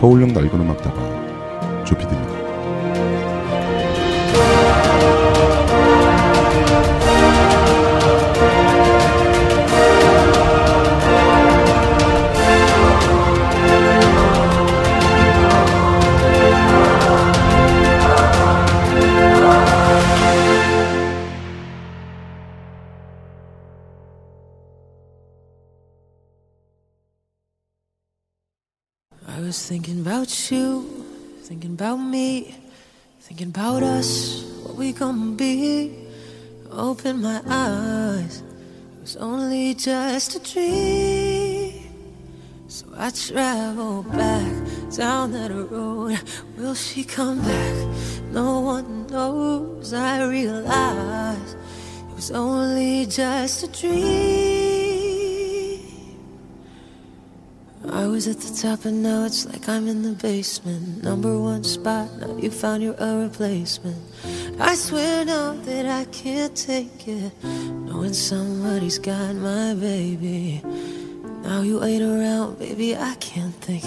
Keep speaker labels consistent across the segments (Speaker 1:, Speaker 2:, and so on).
Speaker 1: 서울역 낡은 음악다방 조피디입니다.
Speaker 2: About me, thinking about us, what we gonna be. Open my eyes, it was only just a dream. So I travel back down that road. Will she come back? No one knows. I realize it was only just a dream. Was at the top and now it's like I'm in the basement. Number one spot, now you found your a replacement. I swear now that I can't take it. Knowing somebody's got my baby. Now you ain't around, baby, I can't think.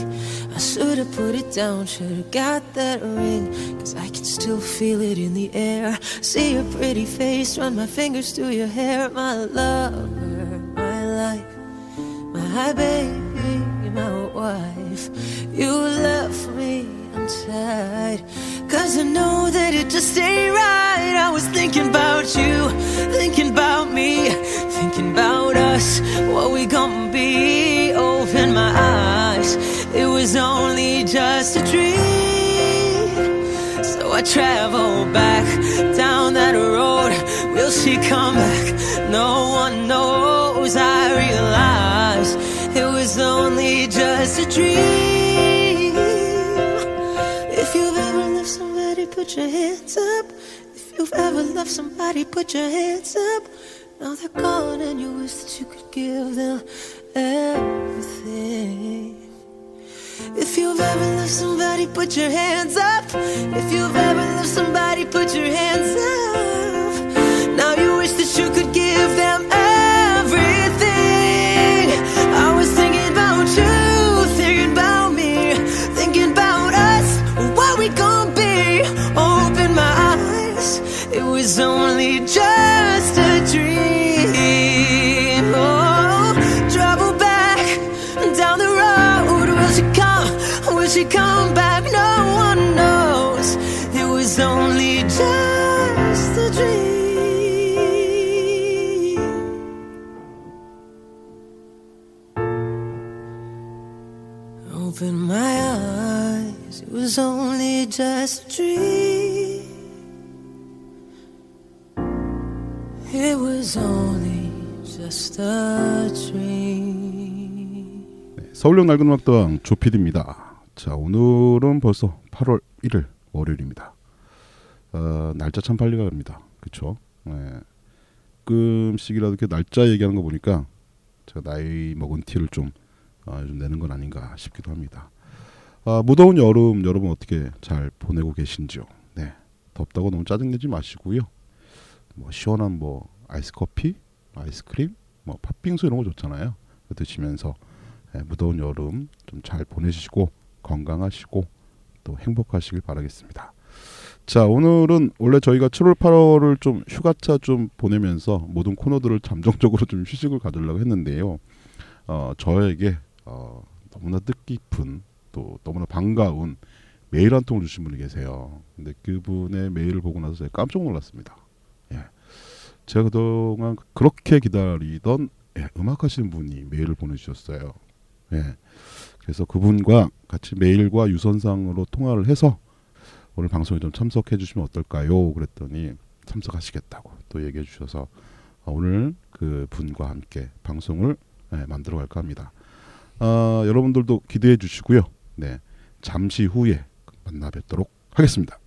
Speaker 2: I should've put it down, should've got that ring. Cause I can still feel it in the air. See your pretty face, run my fingers through your hair. My lover, my life, my baby, wife. You left me untied. Cause I know that it just ain't right. I was thinking about you, thinking about me, thinking about us, what we gonna be. Open my eyes, it was only just a dream. So I travel back down that road. Will she come back? No one knows. I realize was only just a dream. If you've ever loved somebody, put your hands up. If you've ever loved somebody, put your hands up. Now they're gone, and you wish that you could give them everything. If you've ever loved somebody, put your hands up. If you've ever loved somebody, put your hands up. Just a dream. It was only just a dream.
Speaker 1: 네, 서울역 낡은 음악다방 조피디입니다. 자 오늘은 벌써 8월 1일 월요일입니다. 어, 날짜 참 빨리 갑니다. 그쵸? 네. 가끔씩이라도 이렇게 날짜 얘기하는 거 보니까 제가 나이 먹은 티를 좀, 어, 좀 내는 건 아닌가 싶기도 합니다. 아, 무더운 여름 여러분 어떻게 잘 보내고 계신지요? 네. 덥다고 너무 짜증내지 마시고요. 뭐 시원한 뭐 아이스 커피, 아이스크림, 뭐 팥빙수 이런 거 좋잖아요. 드시면서 예, 무더운 여름 좀 잘 보내시고 건강하시고 또 행복하시길 바라겠습니다. 자 오늘은 원래 저희가 7월 8월을 좀 휴가차 좀 보내면서 모든 코너들을 잠정적으로 좀 휴식을 가지려고 했는데요. 어, 저에게 어, 너무나 뜻깊은 또 너무나 반가운 메일 한 통을 주신 분이 계세요. 근데 그분의 메일을 보고 나서 제가 깜짝 놀랐습니다. 예. 제가 그동안 그렇게 기다리던 예, 음악 하시는 분이 메일을 보내주셨어요. 예. 그래서 그분과 같이 메일과 유선상으로 통화를 해서 오늘 방송에 좀 참석해 주시면 어떨까요? 그랬더니 참석하시겠다고 또 얘기해 주셔서 어, 오늘 그 분과 함께 방송을 예, 만들어 갈까 합니다. 아, 여러분들도 기대해 주시고요. 네. 잠시 후에 만나 뵙도록 하겠습니다.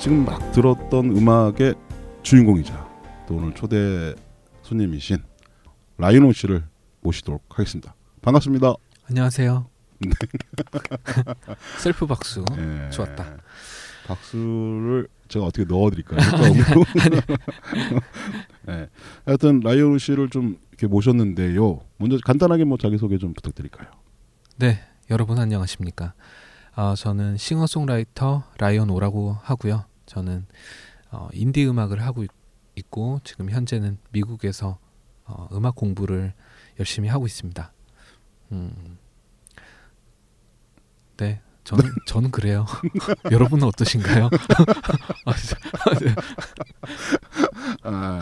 Speaker 1: 지금 막 들었던 음악의 주인공이자 또 오늘 초대 손님이신 라이노 씨를 모시도록 하겠습니다. 반갑습니다.
Speaker 3: 안녕하세요. 셀프 박수.
Speaker 1: 예.
Speaker 3: 좋았다.
Speaker 1: 박수를 제가 어떻게 넣어드릴까요? 네. 하여튼 라이온 씨를 좀 이렇게 모셨는데요. 먼저 간단하게 뭐 자기 소개 좀 부탁드릴까요?
Speaker 3: 네, 여러분 안녕하십니까? 아, 저는 싱어송라이터 라이언 오라고 하고요. 저는 어, 인디 음악을 하고 있- 있고 지금 현재는 미국에서 어, 음악 공부를 열심히 하고 있습니다. 음, 네, 저는 저는 그래요. 여러분은 어떠신가요? 아, 저- 네,
Speaker 1: 아,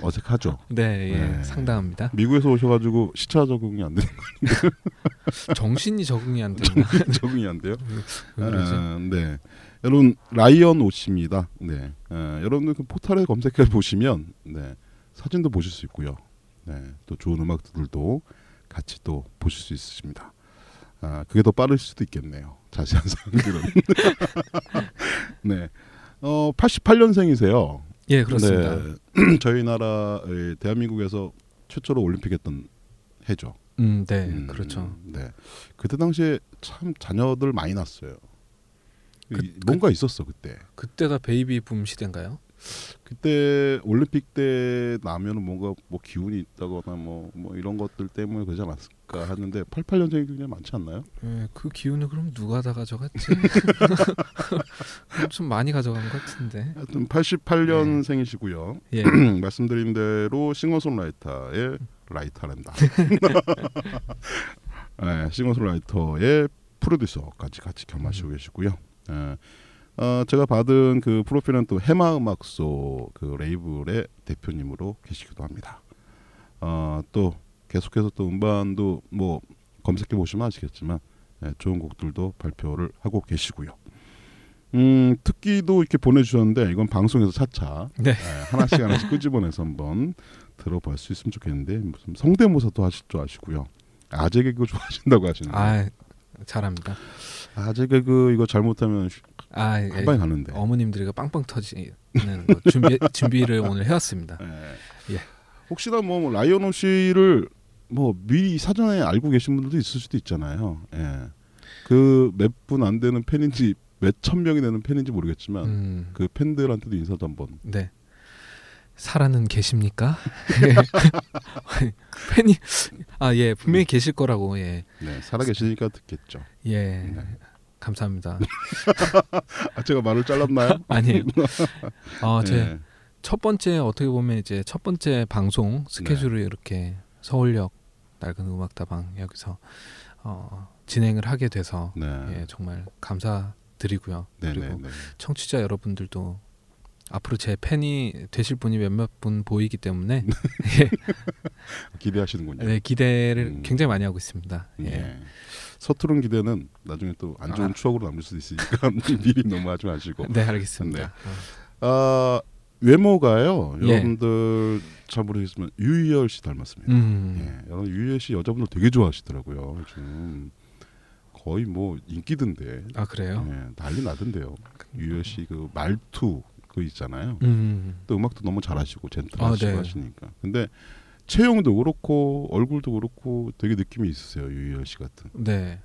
Speaker 1: 어색하죠.
Speaker 3: 네, 예,
Speaker 1: 네.
Speaker 3: 상당합니다.
Speaker 1: 미국에서 오셔가지고 시차 적응이 안 되는
Speaker 3: 정신이 적응이 안 되나?
Speaker 1: 적응이 안 돼요. 아, 네. 여러분 라이언 옷입니다. 네, 어, 여러분들 그 포털에 검색해 보시면 네, 사진도 보실 수 있고요. 네, 또 좋은 음악들도 같이 또 보실 수 있으십니다. 아, 그게 더 빠를 수도 있겠네요. 자세한 사항들은. 네, 어, 88년생이세요.
Speaker 3: 예, 그렇습니다.
Speaker 1: 네, 저희 나라 의 대한민국에서 최초로 올림픽 했던 해죠.
Speaker 3: 음, 네,
Speaker 1: 음,
Speaker 3: 그렇죠.
Speaker 1: 네. 그때 당시에 참 자녀들 많이 낳았어요.
Speaker 3: 그-
Speaker 1: 이- 뭔가 있었어 그때.
Speaker 3: 그때가 베이비 붐 시대인가요?
Speaker 1: 그때 올림픽 때 나면은 뭔가 뭐 기운이 있다거나 뭐 뭐 이런 것들 때문에 그러지 않았을까 하는데 88년생이 굉장히 많지 않나요?
Speaker 3: 예, 그 기운을 그럼 누가 다 가져갔지? 좀 많이 가져간 것 같은데.
Speaker 1: 하여튼 88년생이시고요.
Speaker 3: 예,
Speaker 1: 말씀드린 대로 싱어송라이터의 라이터란다. 네, 싱어송라이터의 프로듀서까지 같이 겸하시고
Speaker 3: 음.
Speaker 1: 계시고요. 예. 어, 제가 받은 그 프로필은 또 해마 음악소 그 레이블의 대표님으로 계시기도 합니다. 어, 또 계속해서 또 음반도 뭐 검색해 보시면 아시겠지만 예, 좋은 곡들도 발표를 하고 계시고요. 음, 특기도 이렇게 보내주셨는데 이건 방송에서 차차
Speaker 3: 네.
Speaker 1: 예, 하나씩 하나씩 끄집어내서 한번 들어볼 수 있으면 좋겠는데 무슨 성대모사도 하실 줄 아시고요. 아재 개그 좋아하신다고 하시는데
Speaker 3: 아, 잘합니다.
Speaker 1: 아재 개그 이거 잘못하면
Speaker 3: 아, 예.
Speaker 1: 한 방에 가는데.
Speaker 3: 어머님들이 빵빵 터지는 거 준비 준비를 오늘 해왔습니다.
Speaker 1: 예.
Speaker 3: 예.
Speaker 1: 혹시나 뭐 라이언 씨를 뭐 미리 사전에 알고 계신 분들도 있을 수도 있잖아요. 예. 그 몇 분 안 되는 팬인지 몇 천 명이 되는 팬인지 모르겠지만
Speaker 3: 음,
Speaker 1: 그 팬들한테도 인사도 한번.
Speaker 3: 네. 살아는 계십니까? 팬이 아 예 분명히 계실 거라고 예
Speaker 1: 네, 살아 계시니까 듣겠죠.
Speaker 3: 예.
Speaker 1: 네.
Speaker 3: 감사합니다.
Speaker 1: 아 제가 말을 잘랐나요?
Speaker 3: 아니에요. 어, 제
Speaker 1: 예.
Speaker 3: 첫 번째 어떻게 보면 이제 첫 번째 방송 스케줄을
Speaker 1: 네.
Speaker 3: 이렇게 서울역 낡은 음악다방 여기서 어, 진행을 하게 돼서
Speaker 1: 네.
Speaker 3: 예, 정말 감사드리고요.
Speaker 1: 네,
Speaker 3: 그리고
Speaker 1: 네, 네.
Speaker 3: 청취자 여러분들도 앞으로 제 팬이 되실 분이 몇몇 분 보이기 때문에 예,
Speaker 1: 기대하시는군요.
Speaker 3: 네, 기대를
Speaker 1: 음.
Speaker 3: 굉장히 많이 하고 있습니다. 예.
Speaker 1: 예. 서투른 기대는 나중에 또 안 좋은
Speaker 3: 아.
Speaker 1: 추억으로 남을 수도 있으니까 미리 넘어가지 마시고.
Speaker 3: 네, 알겠습니다.
Speaker 1: 아 외모가요.
Speaker 3: 예.
Speaker 1: 여러분들 잘 모르겠지만 유희열 씨 닮았습니다.
Speaker 3: 음.
Speaker 1: 예, 여러분 유희열 씨 여자분들 되게 좋아하시더라고요. 요즘 거의 뭐 인기던데.
Speaker 3: 아 그래요?
Speaker 1: 예, 난리 나던데요. 유희열 씨그 말투 그 있잖아요.
Speaker 3: 음.
Speaker 1: 또 음악도 너무 잘하시고 젠틀하시고
Speaker 3: 아, 네.
Speaker 1: 하시니까. 근데 체형도 그렇고 얼굴도 그렇고 되게 느낌이 있으세요. 유희열 씨 같은.
Speaker 3: 네.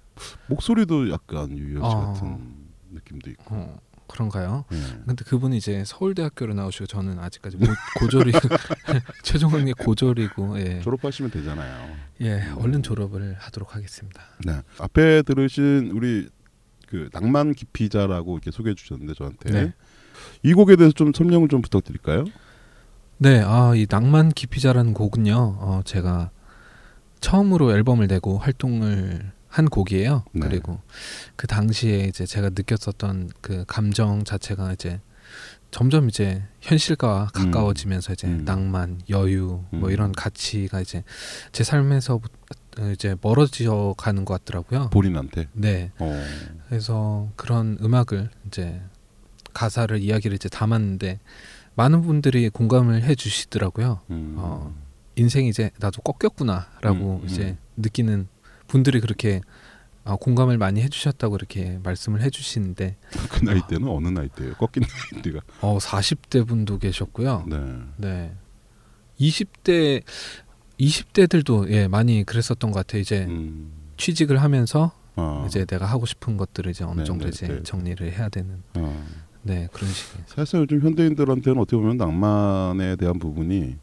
Speaker 1: 목소리도 약간 유희열 씨
Speaker 3: 아.
Speaker 1: 같은 느낌도 있고.
Speaker 3: 어, 그런가요?
Speaker 1: 예.
Speaker 3: 근데 그분이 이제 서울대학교를 나오시고 저는 아직까지 모, 고졸이고 최종학년 고졸이고 예.
Speaker 1: 졸업하시면 되잖아요.
Speaker 3: 예, 얼른 졸업을 하도록 하겠습니다.
Speaker 1: 네. 앞에 들으신 우리 그 낭만 기피자라고 이렇게 소개해 주셨는데 저한테
Speaker 3: 네.
Speaker 1: 이 곡에 대해서 좀 설명을 좀 부탁드릴까요?
Speaker 3: 네, 아, 이 낭만 기피자라는 곡은요, 어, 제가 처음으로 앨범을 내고 활동을 한 곡이에요.
Speaker 1: 네.
Speaker 3: 그리고 그 당시에 이제 제가 느꼈었던 그 감정 자체가 이제 점점 이제 현실과 가까워지면서 이제
Speaker 1: 음.
Speaker 3: 낭만, 여유 뭐
Speaker 1: 음.
Speaker 3: 이런 가치가 이제 제 삶에서 이제 멀어져 가는 것 같더라고요.
Speaker 1: 본인한테.
Speaker 3: 네.
Speaker 1: 어.
Speaker 3: 그래서 그런 음악을 이제 가사를 이야기를 이제 담았는데 많은 분들이 공감을 해 주시더라고요.
Speaker 1: 음.
Speaker 3: 어, 인생이 이제 나도 꺾였구나라고
Speaker 1: 음, 음.
Speaker 3: 이제 느끼는 분들이 그렇게 어, 공감을 많이 해주셨다고 이렇게 말씀을 해주시는데
Speaker 1: 그 나이 때는 어 느 나이 때예요? 꺾인 나이 때가.
Speaker 3: 어 40대 분도 계셨고요.
Speaker 1: 네.
Speaker 3: 네, 20대 20대들도 예 많이 그랬었던 것 같아요. 이제
Speaker 1: 음.
Speaker 3: 취직을 하면서
Speaker 1: 아.
Speaker 3: 이제 내가 하고 싶은 것들을 이제 어느
Speaker 1: 네,
Speaker 3: 정도
Speaker 1: 네,
Speaker 3: 이제
Speaker 1: 네.
Speaker 3: 정리를 해야 되는
Speaker 1: 어.
Speaker 3: 네 그런 식의
Speaker 1: 사실 요즘 현대인들한테는 어떻게 보면 낭만에 대한 부분이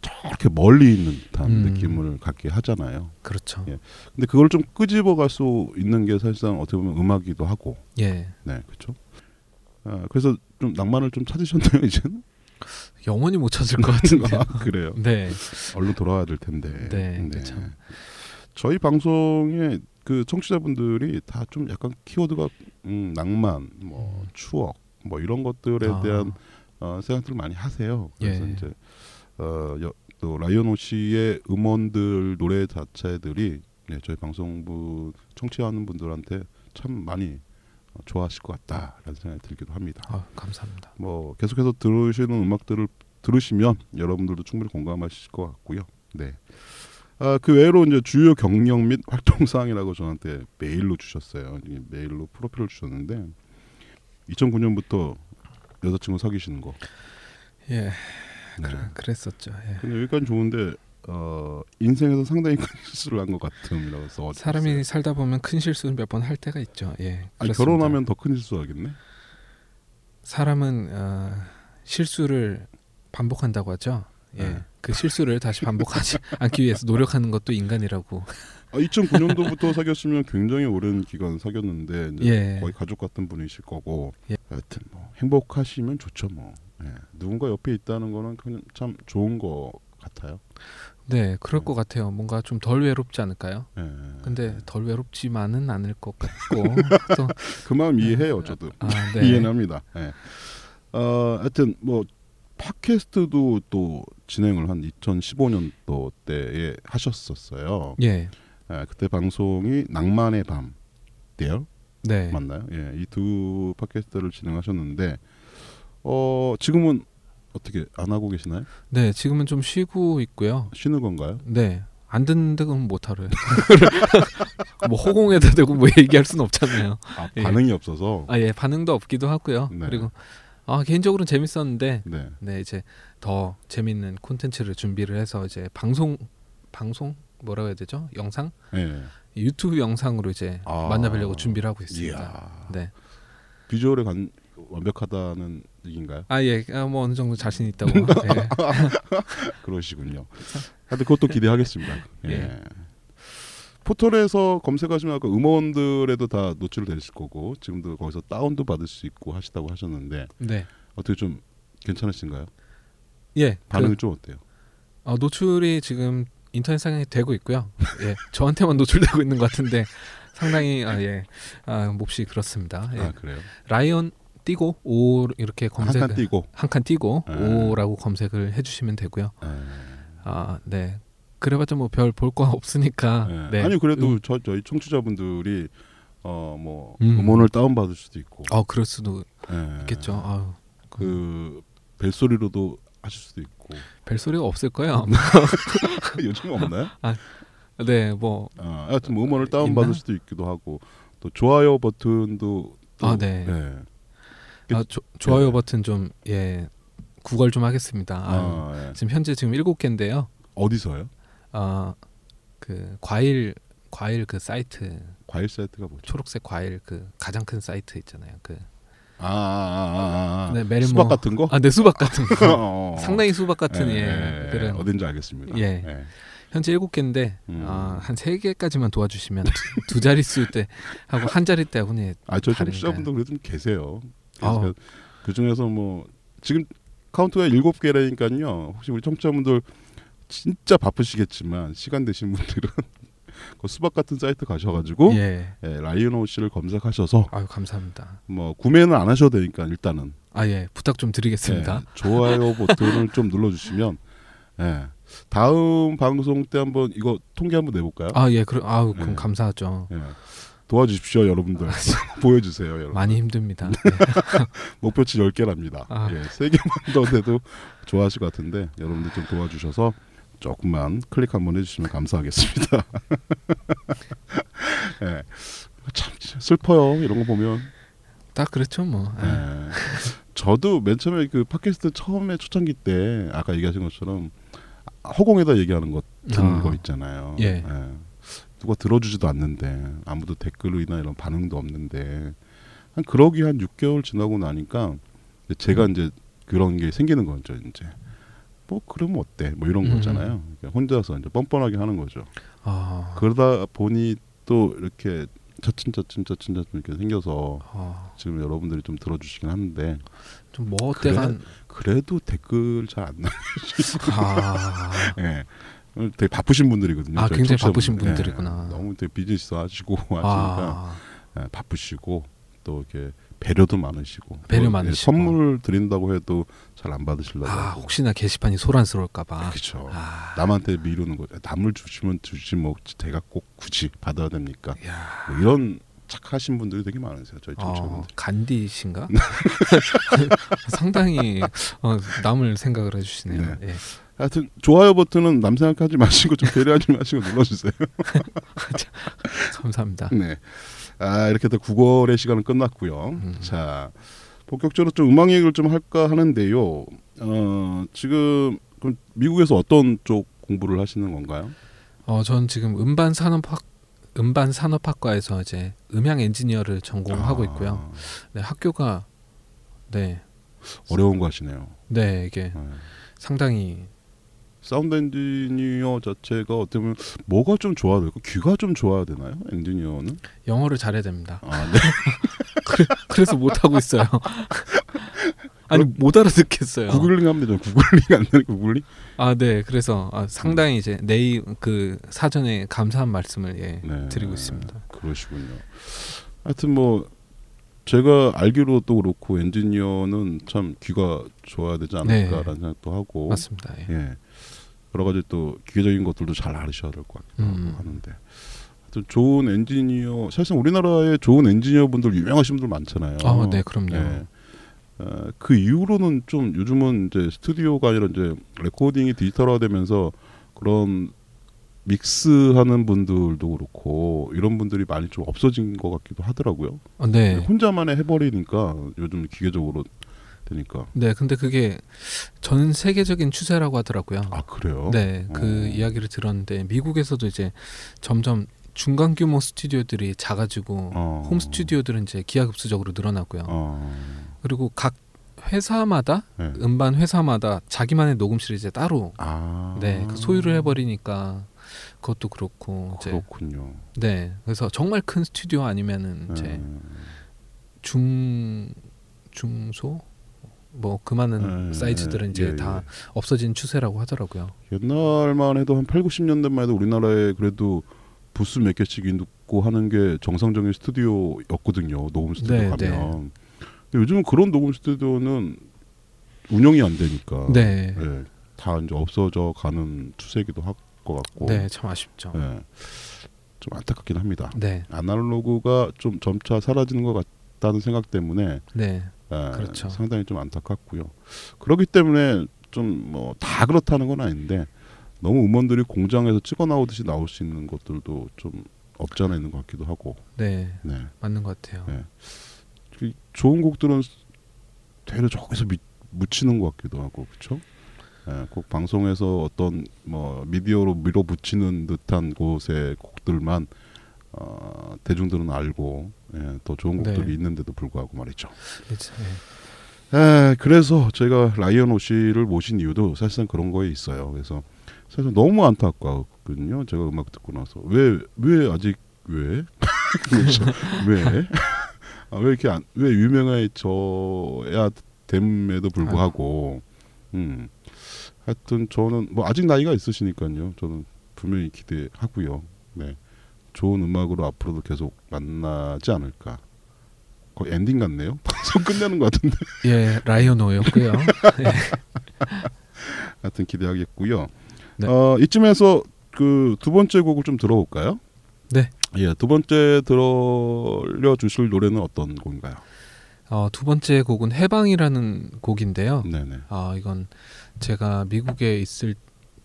Speaker 1: 저렇게 멀리 있는 듯한
Speaker 3: 음.
Speaker 1: 느낌을 갖게 하잖아요.
Speaker 3: 그렇죠.
Speaker 1: 예. 근데 그걸 좀 끄집어 갈 수 있는 게 사실상 어떻게 보면 음악이기도 하고,
Speaker 3: 예,
Speaker 1: 네, 그렇죠. 아, 그래서 좀 낭만을 좀 찾으셨나요 이제는?
Speaker 3: 영원히 못 찾을 것 같은데요.
Speaker 1: 아, 그래요.
Speaker 3: 네,
Speaker 1: 얼른 돌아와야 될 텐데.
Speaker 3: 네, 그쵸.
Speaker 1: 저희 방송에 그 청취자분들이 다 좀 약간 키워드가 음, 낭만, 뭐
Speaker 3: 음.
Speaker 1: 추억, 뭐 이런 것들에
Speaker 3: 아,
Speaker 1: 대한 어, 생각들을 많이 하세요. 그래서
Speaker 3: 예.
Speaker 1: 이제 어, 여, 또 라이언오 씨의 음원들 노래 자체들이 네, 저희 방송부 청취하는 분들한테 참 많이 어, 좋아하실 것 같다라는 생각이 들기도 합니다.
Speaker 3: 아, 감사합니다.
Speaker 1: 뭐 계속해서 들으시는 음악들을 들으시면 여러분들도 충분히 공감하실 것 같고요. 네. 아, 그 외로 이제 주요 경력 및 활동 사항이라고 저한테 메일로 주셨어요. 이 메일로 프로필을 주셨는데 2009년부터 여자친구 사귀시는 거.
Speaker 3: 예,
Speaker 1: 네.
Speaker 3: 그래, 그랬었죠. 예.
Speaker 1: 근데 여기까지 좋은데 어, 인생에서 상당히 큰 실수를 한 것 같음이라고 써.
Speaker 3: 사람이 살다 보면 큰 실수를 몇번 할 때가 있죠. 예.
Speaker 1: 아니. 결혼하면 더 큰 실수하겠네.
Speaker 3: 사람은 어, 실수를 반복한다고 하죠. 예.
Speaker 1: 네.
Speaker 3: 그 실수를 다시 반복하지 않기 위해서 노력하는 것도 인간이라고.
Speaker 1: 아, 2009년도부터 사귀었으면 굉장히 오랜 기간 사귀었는데
Speaker 3: 예.
Speaker 1: 거의 가족 같은 분이실 거고
Speaker 3: 예.
Speaker 1: 하여튼 뭐 행복하시면 좋죠 뭐 예. 누군가 옆에 있다는 거는 그냥 참 좋은 거 같아요.
Speaker 3: 네, 그럴 것 같아요. 뭔가 좀 덜 외롭지 않을까요?
Speaker 1: 예.
Speaker 3: 근데 덜 외롭지만은 않을 것 같고
Speaker 1: 또그 마음 이해해요 저도
Speaker 3: 아, 네.
Speaker 1: 이해는 합니다. 예. 어, 하여튼 뭐 팟캐스트도 또 진행을 한 2015년도 때에 하셨었어요.
Speaker 3: 예.
Speaker 1: 예, 그때 방송이 낭만의 밤 때요.
Speaker 3: 네.
Speaker 1: 맞나요? 예, 이 두 팟캐스트를 진행하셨는데 어 지금은 어떻게 안 하고 계시나요?
Speaker 3: 네, 지금은 좀 쉬고 있고요.
Speaker 1: 쉬는 건가요?
Speaker 3: 네. 안 듣는 데는 못 하루요. 뭐 호공에다 대고 뭐 얘기할 수는 없잖아요.
Speaker 1: 아,
Speaker 3: 예.
Speaker 1: 반응이 없어서.
Speaker 3: 아, 예. 반응도 없기도 하고요.
Speaker 1: 네.
Speaker 3: 그리고 아, 개인적으로는 재밌었는데
Speaker 1: 네.
Speaker 3: 네, 이제 더 재밌는 콘텐츠를 준비를 해서 이제 방송 방송 뭐라고 해야 되죠? 영상?
Speaker 1: 예.
Speaker 3: 유튜브 영상으로 이제
Speaker 1: 아.
Speaker 3: 만나보려고 준비를 하고 있습니다.
Speaker 1: 이야.
Speaker 3: 네.
Speaker 1: 비주얼에 간, 완벽하다는 얘기인가요?
Speaker 3: 아 예, 아, 뭐 어느 정도 자신 있다고. 예.
Speaker 1: 그러시군요. 하여튼 그것도 기대하겠습니다. 예.
Speaker 3: 예.
Speaker 1: 포털에서 검색하시면 아까 음원들에도 다 노출되실 거고 지금도 거기서 다운도 받을 수 있고 하시다고 하셨는데
Speaker 3: 네.
Speaker 1: 어떻게 좀 괜찮으신가요?
Speaker 3: 예.
Speaker 1: 반응이
Speaker 3: 그,
Speaker 1: 좀 어때요?
Speaker 3: 어, 노출이 지금 인터넷상에 되고 있고요. 예. 저한테만 노출되고 있는 것 같은데 상당히 아 예. 아, 몹시 그렇습니다. 예.
Speaker 1: 아 그래요?
Speaker 3: 라이언 띄고 오 이렇게 검색
Speaker 1: 한칸 띄고.
Speaker 3: 한칸 띄고
Speaker 1: 예.
Speaker 3: 오라고 검색을 해 주시면 되고요.
Speaker 1: 예.
Speaker 3: 아, 네. 그래봤자 뭐 별 볼 거 없으니까.
Speaker 1: 예.
Speaker 3: 네.
Speaker 1: 아니 그래도
Speaker 3: 음,
Speaker 1: 저 저희 청취자분들이 어뭐
Speaker 3: 음.
Speaker 1: 음원을 다운 받을 수도 있고
Speaker 3: 어, 그럴 수도
Speaker 1: 예.
Speaker 3: 있겠죠. 아유,
Speaker 1: 그 벨소리로도 하실 수도 있고
Speaker 3: 별 소리가 없을 거예요.
Speaker 1: 요즘 없나요?
Speaker 3: 네, 뭐
Speaker 1: 아, 하여튼 뭐 음원을 다운? 받을 수도 있기도 하고 또 좋아요 버튼도 또,
Speaker 3: 아, 네.
Speaker 1: 예.
Speaker 3: 아, 조, 좋아요
Speaker 1: 네.
Speaker 3: 버튼 좀 예. 구걸 좀 하겠습니다. 아유,
Speaker 1: 아, 예.
Speaker 3: 지금 현재 지금 일곱 개인데요.
Speaker 1: 어디서요?
Speaker 3: 아, 그 과일 과일 그 사이트
Speaker 1: 과일 사이트가 뭐죠?
Speaker 3: 초록색 과일 그 가장 큰 사이트 있잖아요. 그
Speaker 1: 아, 아, 아, 아, 아.
Speaker 3: 네.
Speaker 1: 수박 같은 거?
Speaker 3: 아, 네 수박 같은 거.
Speaker 1: 어, 어.
Speaker 3: 상당히 수박 같은 예,
Speaker 1: 예, 예,
Speaker 3: 그런
Speaker 1: 어딘지 알겠습니다.
Speaker 3: 예. 현재 일곱 개인데
Speaker 1: 음.
Speaker 3: 아, 한 세 개까지만 도와주시면 두, 두 자릿수 때 하고 한 자릿 때 하고 예,
Speaker 1: 아, 저? 청취자분들 그래도 좀 계세요.
Speaker 3: 아.
Speaker 1: 그 중에서 뭐 지금 카운트가 일곱 개라니까요. 혹시 우리 청취자분들 진짜 바쁘시겠지만 시간 되신 분들은 그 수박 같은 사이트 가셔가지고
Speaker 3: 예.
Speaker 1: 예, 라이언 씨를 검색하셔서
Speaker 3: 아유 감사합니다.
Speaker 1: 뭐 구매는 안 하셔도 되니까 일단은
Speaker 3: 아 예 부탁 좀 드리겠습니다.
Speaker 1: 예, 좋아요 버튼을 좀 눌러주시면 예, 다음 방송 때 한번 이거 통계 한번 내볼까요?
Speaker 3: 아예 그럼 아우 그럼
Speaker 1: 예.
Speaker 3: 감사하죠.
Speaker 1: 예. 도와주십시오 여러분들 보여주세요 여러분
Speaker 3: 많이 힘듭니다. 네.
Speaker 1: 목표치 10개랍니다
Speaker 3: 아.
Speaker 1: 예, 3개만 더 돼도 좋아하실 것 같은데 여러분들 좀 도와주셔서 조금만 클릭 한번 해주시면 감사하겠습니다 예. 참 슬퍼요 이런 거 보면
Speaker 3: 딱 그렇죠 뭐. 아,
Speaker 1: 예. 저도 맨 처음에 그 팟캐스트 처음에 초창기 때 아까 얘기하신 것처럼 허공에다 얘기하는 것 듣는
Speaker 3: 아.
Speaker 1: 거 있잖아요.
Speaker 3: 예.
Speaker 1: 누가 들어주지도 않는데 아무도 댓글이나 이런 반응도 없는데 한 그러기 한 6개월 지나고 나니까 제가 이제 그런 게 생기는 거죠. 이제 뭐 그러면 어때? 뭐 이런
Speaker 3: 음.
Speaker 1: 거잖아요. 그러니까 혼자서 이제 뻔뻔하게 하는 거죠.
Speaker 3: 아,
Speaker 1: 그러다 보니 또 이렇게 차츰 차츰 차츰 차츰 이렇게 생겨서
Speaker 3: 아,
Speaker 1: 지금 여러분들이 좀 들어주시긴 하는데
Speaker 3: 좀뭐
Speaker 1: 그래?
Speaker 3: 때가
Speaker 1: 그래 도 댓글 잘 안 나.
Speaker 3: 아,
Speaker 1: 예. 되게 바쁘신 분들이거든요.
Speaker 3: 아, 굉장히. 바쁘신 분들이구나.
Speaker 1: 예. 너무 되게 비즈니스 하시고 하시니까
Speaker 3: 아,
Speaker 1: 예, 바쁘시고 또 이렇게 배려도 많으시고
Speaker 3: 배려
Speaker 1: 또
Speaker 3: 많으시고.
Speaker 1: 선물 드린다고 해도 잘 안 받으시려고
Speaker 3: 아. 혹시나 게시판이 소란스러울까봐.
Speaker 1: 그렇죠.
Speaker 3: 아,
Speaker 1: 남한테 미루는 거. 남을 주시면 주지 뭐 제가 꼭 굳이 받아야 됩니까?
Speaker 3: 야,
Speaker 1: 뭐 이런 착하신 분들이 되게 많으세요. 저희
Speaker 3: 어,
Speaker 1: 청취자분들.
Speaker 3: 간디신가? 상당히 어, 남을 생각을 해주시네요. 예.
Speaker 1: 하여튼 좋아요 버튼은 남 생각하지 마시고 좀 배려하지 마시고 눌러주세요.
Speaker 3: 감사합니다.
Speaker 1: 네. 아 이렇게 해서 9월의 시간은 끝났고요.
Speaker 3: 음.
Speaker 1: 자 본격적으로 좀 음악 얘기를 좀 할까 하는데요. 어 지금 그럼 미국에서 어떤 쪽 공부를 하시는 건가요?
Speaker 3: 어, 전 지금 음반 산업학 음반 산업학과에서 이제 음향 엔지니어를 전공하고
Speaker 1: 아,
Speaker 3: 있고요. 네, 학교가 네,
Speaker 1: 어려운 거 하시네요.
Speaker 3: 네 이게
Speaker 1: 네.
Speaker 3: 상당히
Speaker 1: 사운드 엔지니어 자체가 어떻게 보면 뭐가 좀 좋아야 될까? 귀가 좀 좋아야 되나요? 엔지니어는?
Speaker 3: 영어를 잘해야 됩니다.
Speaker 1: 아, 네.
Speaker 3: 그래 서 못 하고 있어요. 아니 못 알아듣겠어요.
Speaker 1: 구글링 되죠. 구글링 안 되는 구글링?
Speaker 3: 아, 네. 그래서 아, 상당히 이제 내일 그 사전에 감사한 말씀을 예,
Speaker 1: 네.
Speaker 3: 드리고 있습니다.
Speaker 1: 그러시군요. 하여튼 뭐 제가 알기로도 그렇고 엔지니어는 참 귀가 좋아야 되지 않을까라는 생각도 하고
Speaker 3: 네. 맞습니다. 예.
Speaker 1: 예. 여러 가지 또 기계적인 것들도 잘 알으셔야 될 것 같기도
Speaker 3: 음.
Speaker 1: 하고 하는데 하여튼 좋은 엔지니어 사실 우리나라에 좋은 엔지니어 분들 유명하신 분들 많잖아요.
Speaker 3: 아, 네, 그럼요.
Speaker 1: 예. 어, 그 이후로는 좀 요즘은 이제 스튜디오가 아니라 이제 레코딩이 디지털화되면서 그런 믹스하는 분들도 그렇고 이런 분들이 많이 좀 없어진 것 같기도 하더라고요.
Speaker 3: 아, 네.
Speaker 1: 혼자만에 해버리니까 요즘 기계적으로 되니까.
Speaker 3: 네, 근데 그게 전 세계적인 추세라고 하더라고요.
Speaker 1: 아 그래요?
Speaker 3: 네, 그
Speaker 1: 어.
Speaker 3: 이야기를 들었는데 미국에서도 이제 점점 중간 규모 스튜디오들이 작아지고
Speaker 1: 어.
Speaker 3: 홈 스튜디오들은 이제 기하급수적으로 늘어나고요.
Speaker 1: 어.
Speaker 3: 그리고 각 회사마다
Speaker 1: 네.
Speaker 3: 음반 회사마다 자기만의 녹음실이 이제 따로
Speaker 1: 아.
Speaker 3: 네, 그 소유를 해버리니까 그것도 그렇고 이제
Speaker 1: 그렇군요.
Speaker 3: 네, 그래서 정말 큰 스튜디오 아니면은 이제
Speaker 1: 음.
Speaker 3: 중 중소 뭐 그만한
Speaker 1: 네,
Speaker 3: 사이즈들은 이제
Speaker 1: 예,
Speaker 3: 다
Speaker 1: 예.
Speaker 3: 없어진 추세라고 하더라고요.
Speaker 1: 옛날만 해도 한 8, 90년대만 해도 우리나라에 그래도 부스 몇 개씩 있고 하는 게 정상적인 스튜디오였거든요. 녹음 스튜디오
Speaker 3: 네,
Speaker 1: 가면.
Speaker 3: 네.
Speaker 1: 요즘은 그런 녹음 스튜디오는 운영이 안 되니까
Speaker 3: 네,
Speaker 1: 예, 다 이제 없어져 가는 추세이기도 할 것 같고
Speaker 3: 네, 참 아쉽죠.
Speaker 1: 예, 좀 안타깝긴 합니다.
Speaker 3: 네,
Speaker 1: 아날로그가 좀 점차 사라지는 것 같다는 생각 때문에
Speaker 3: 네,
Speaker 1: 예,
Speaker 3: 그렇죠.
Speaker 1: 상당히 좀 안타깝고요. 그렇기 때문에 좀 뭐 다 그렇다는 건 아닌데 너무 음원들이 공장에서 찍어 나오듯이 나올 수 있는 것들도 좀 없지 않아 있는 것 같기도 하고.
Speaker 3: 네,
Speaker 1: 네.
Speaker 3: 맞는 것 같아요.
Speaker 1: 네. 그 좋은 곡들은 되려 저기서 미, 묻히는 것 같기도 하고 그렇죠? 예, 꼭 방송에서 어떤 뭐 미디어로 밀어붙이는 듯한 곳의 곡들만 어, 대중들은 알고 예, 더 좋은
Speaker 3: 네.
Speaker 1: 곡들이 있는데도 불구하고 말이죠.
Speaker 3: 그렇죠.
Speaker 1: 에, 그래서 저희가 라이언 오씨를 모신 이유도 사실상 그런 거에 있어요. 그래서 사실 너무 안타깝거든요. 제가 음악 듣고 나서 왜 왜 아직 왜 그렇죠. 왜? 아, 왜 이렇게 안, 왜 유명해져야 됨에도 불구하고 음 하여튼 저는 뭐 아직 나이가 있으시니까요. 저는 분명히 기대하고요. 네. 좋은 음악으로 앞으로도 계속 만나지 않을까. 거의 엔딩 같네요. 방송 끝내는 것 같은데.
Speaker 3: 예, 라이언 오였고요. 예.
Speaker 1: 하여튼 기대하겠고요.
Speaker 3: 네.
Speaker 1: 어, 이쯤에서 그 두 번째 곡을 좀 들어볼까요?
Speaker 3: 네.
Speaker 1: 예, 두 번째 들어려 주실 노래는 어떤 곡인가요?
Speaker 3: 어, 두 번째 곡은 해방이라는 곡인데요.
Speaker 1: 네네.
Speaker 3: 아, 이건 제가 미국에 있을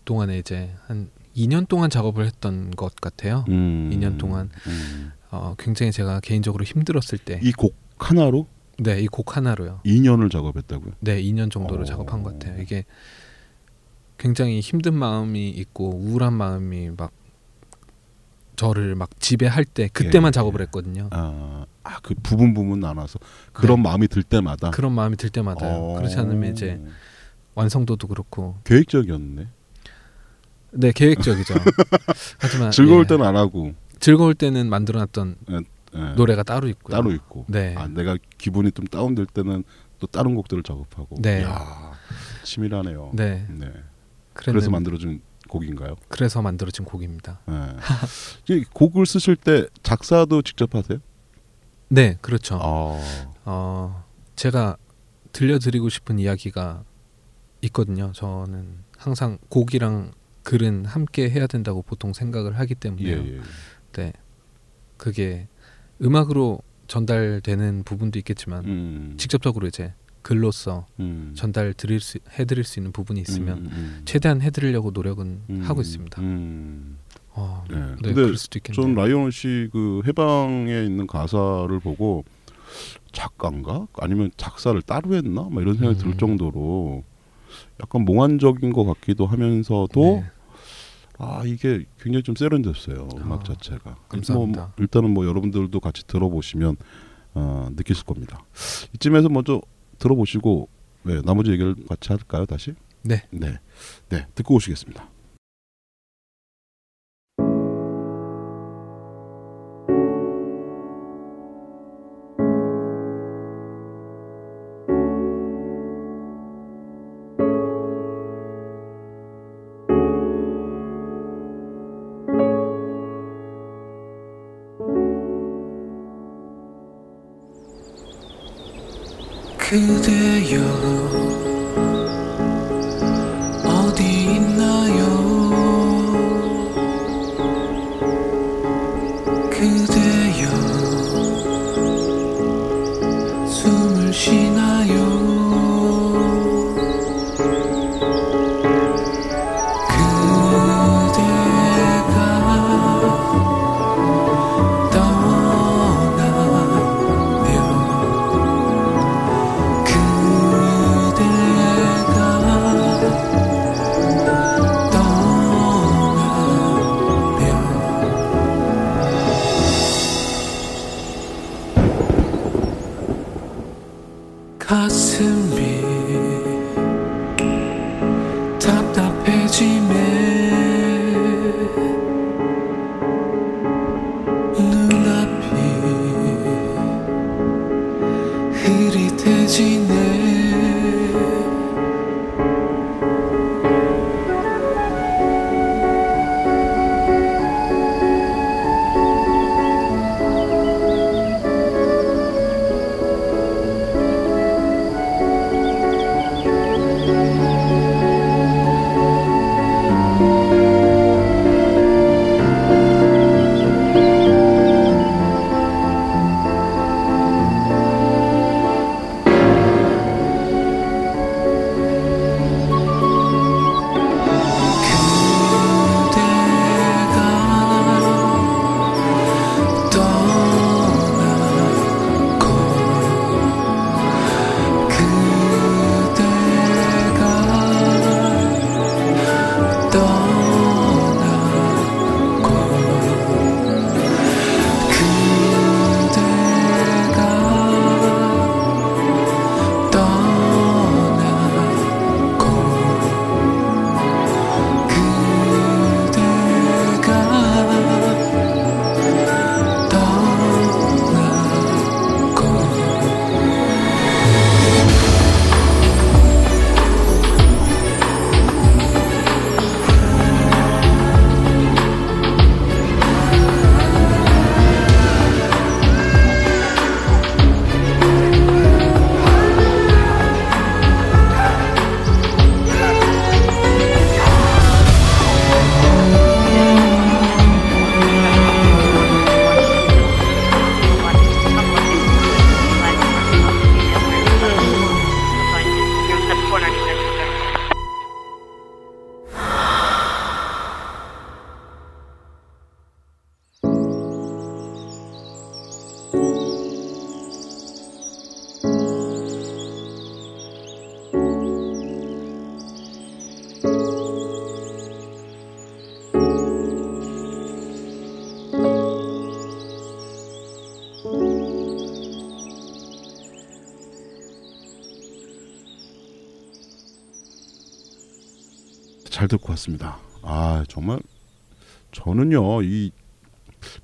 Speaker 3: 동안에 이제 한 2년 동안 작업을 했던 것 같아요.
Speaker 1: 음,
Speaker 3: 2년 동안.
Speaker 1: 음.
Speaker 3: 어, 굉장히 제가 개인적으로 힘들었을 때,
Speaker 1: 이 곡 하나로
Speaker 3: 네, 이 곡 하나로요.
Speaker 1: 2년을 작업했다고요?
Speaker 3: 네, 2년 정도를
Speaker 1: 어.
Speaker 3: 작업한 것 같아요. 이게 굉장히 힘든 마음이 있고 우울한 마음이 막 저를 막 지배할 때 그때만
Speaker 1: 예,
Speaker 3: 작업을
Speaker 1: 예.
Speaker 3: 했거든요.
Speaker 1: 아, 아, 그 부분 부분 나눠서 그런
Speaker 3: 네.
Speaker 1: 마음이 들 때마다.
Speaker 3: 그런 마음이 들 때마다요.
Speaker 1: 어.
Speaker 3: 그렇지 않으면 이제 완성도도 그렇고
Speaker 1: 계획적이었네.
Speaker 3: 네 계획적이죠. 하지만
Speaker 1: 즐거울
Speaker 3: 예,
Speaker 1: 때는 안 하고
Speaker 3: 즐거울 때는 만들어놨던
Speaker 1: 예,
Speaker 3: 노래가 따로 있고요.
Speaker 1: 따로 있고.
Speaker 3: 네.
Speaker 1: 아, 내가 기분이 좀 다운될 때는 또 다른 곡들을 작업하고.
Speaker 3: 네.
Speaker 1: 이야, 치밀하네요.
Speaker 3: 네.
Speaker 1: 네.
Speaker 3: 그랬는,
Speaker 1: 그래서 만들어진 곡인가요?
Speaker 3: 그래서 만들어진 곡입니다.
Speaker 1: 네. 이 곡을 쓰실 때 작사도 직접 하세요?
Speaker 3: 네, 그렇죠.
Speaker 1: 아,
Speaker 3: 어, 제가 들려드리고 싶은 이야기가 있거든요. 저는 항상 곡이랑 글은 함께 해야 된다고 보통 생각을 하기
Speaker 1: 예,
Speaker 3: 때문에요.
Speaker 1: 예.
Speaker 3: 네, 그게 음악으로 전달되는 부분도 있겠지만
Speaker 1: 음.
Speaker 3: 직접적으로 이제 글로써
Speaker 1: 음.
Speaker 3: 전달 드릴 수 해드릴 수 있는 부분이 있으면
Speaker 1: 음, 음.
Speaker 3: 최대한 해드리려고 노력은
Speaker 1: 음,
Speaker 3: 하고 있습니다.
Speaker 1: 음.
Speaker 3: 어,
Speaker 1: 네.
Speaker 3: 네,
Speaker 1: 근데
Speaker 3: 그럴 수도 있겠네요.
Speaker 1: 전 라이온 씨 그 해방에 있는 가사를 보고 작가인가 아니면 작사를 따로 했나 막 이런 생각이 들
Speaker 3: 음.
Speaker 1: 정도로 약간 몽환적인 것 같기도 하면서도
Speaker 3: 네.
Speaker 1: 아 이게 굉장히 좀 세련됐어요 음악
Speaker 3: 아,
Speaker 1: 자체가
Speaker 3: 감사합니다.
Speaker 1: 뭐, 일단은 뭐 여러분들도 같이 들어보시면 어, 느끼실 겁니다 이쯤에서 먼저 들어보시고 네, 나머지 얘기를 같이 할까요 다시
Speaker 3: 네.
Speaker 1: 네, 네 듣고 오시겠습니다 저는요 이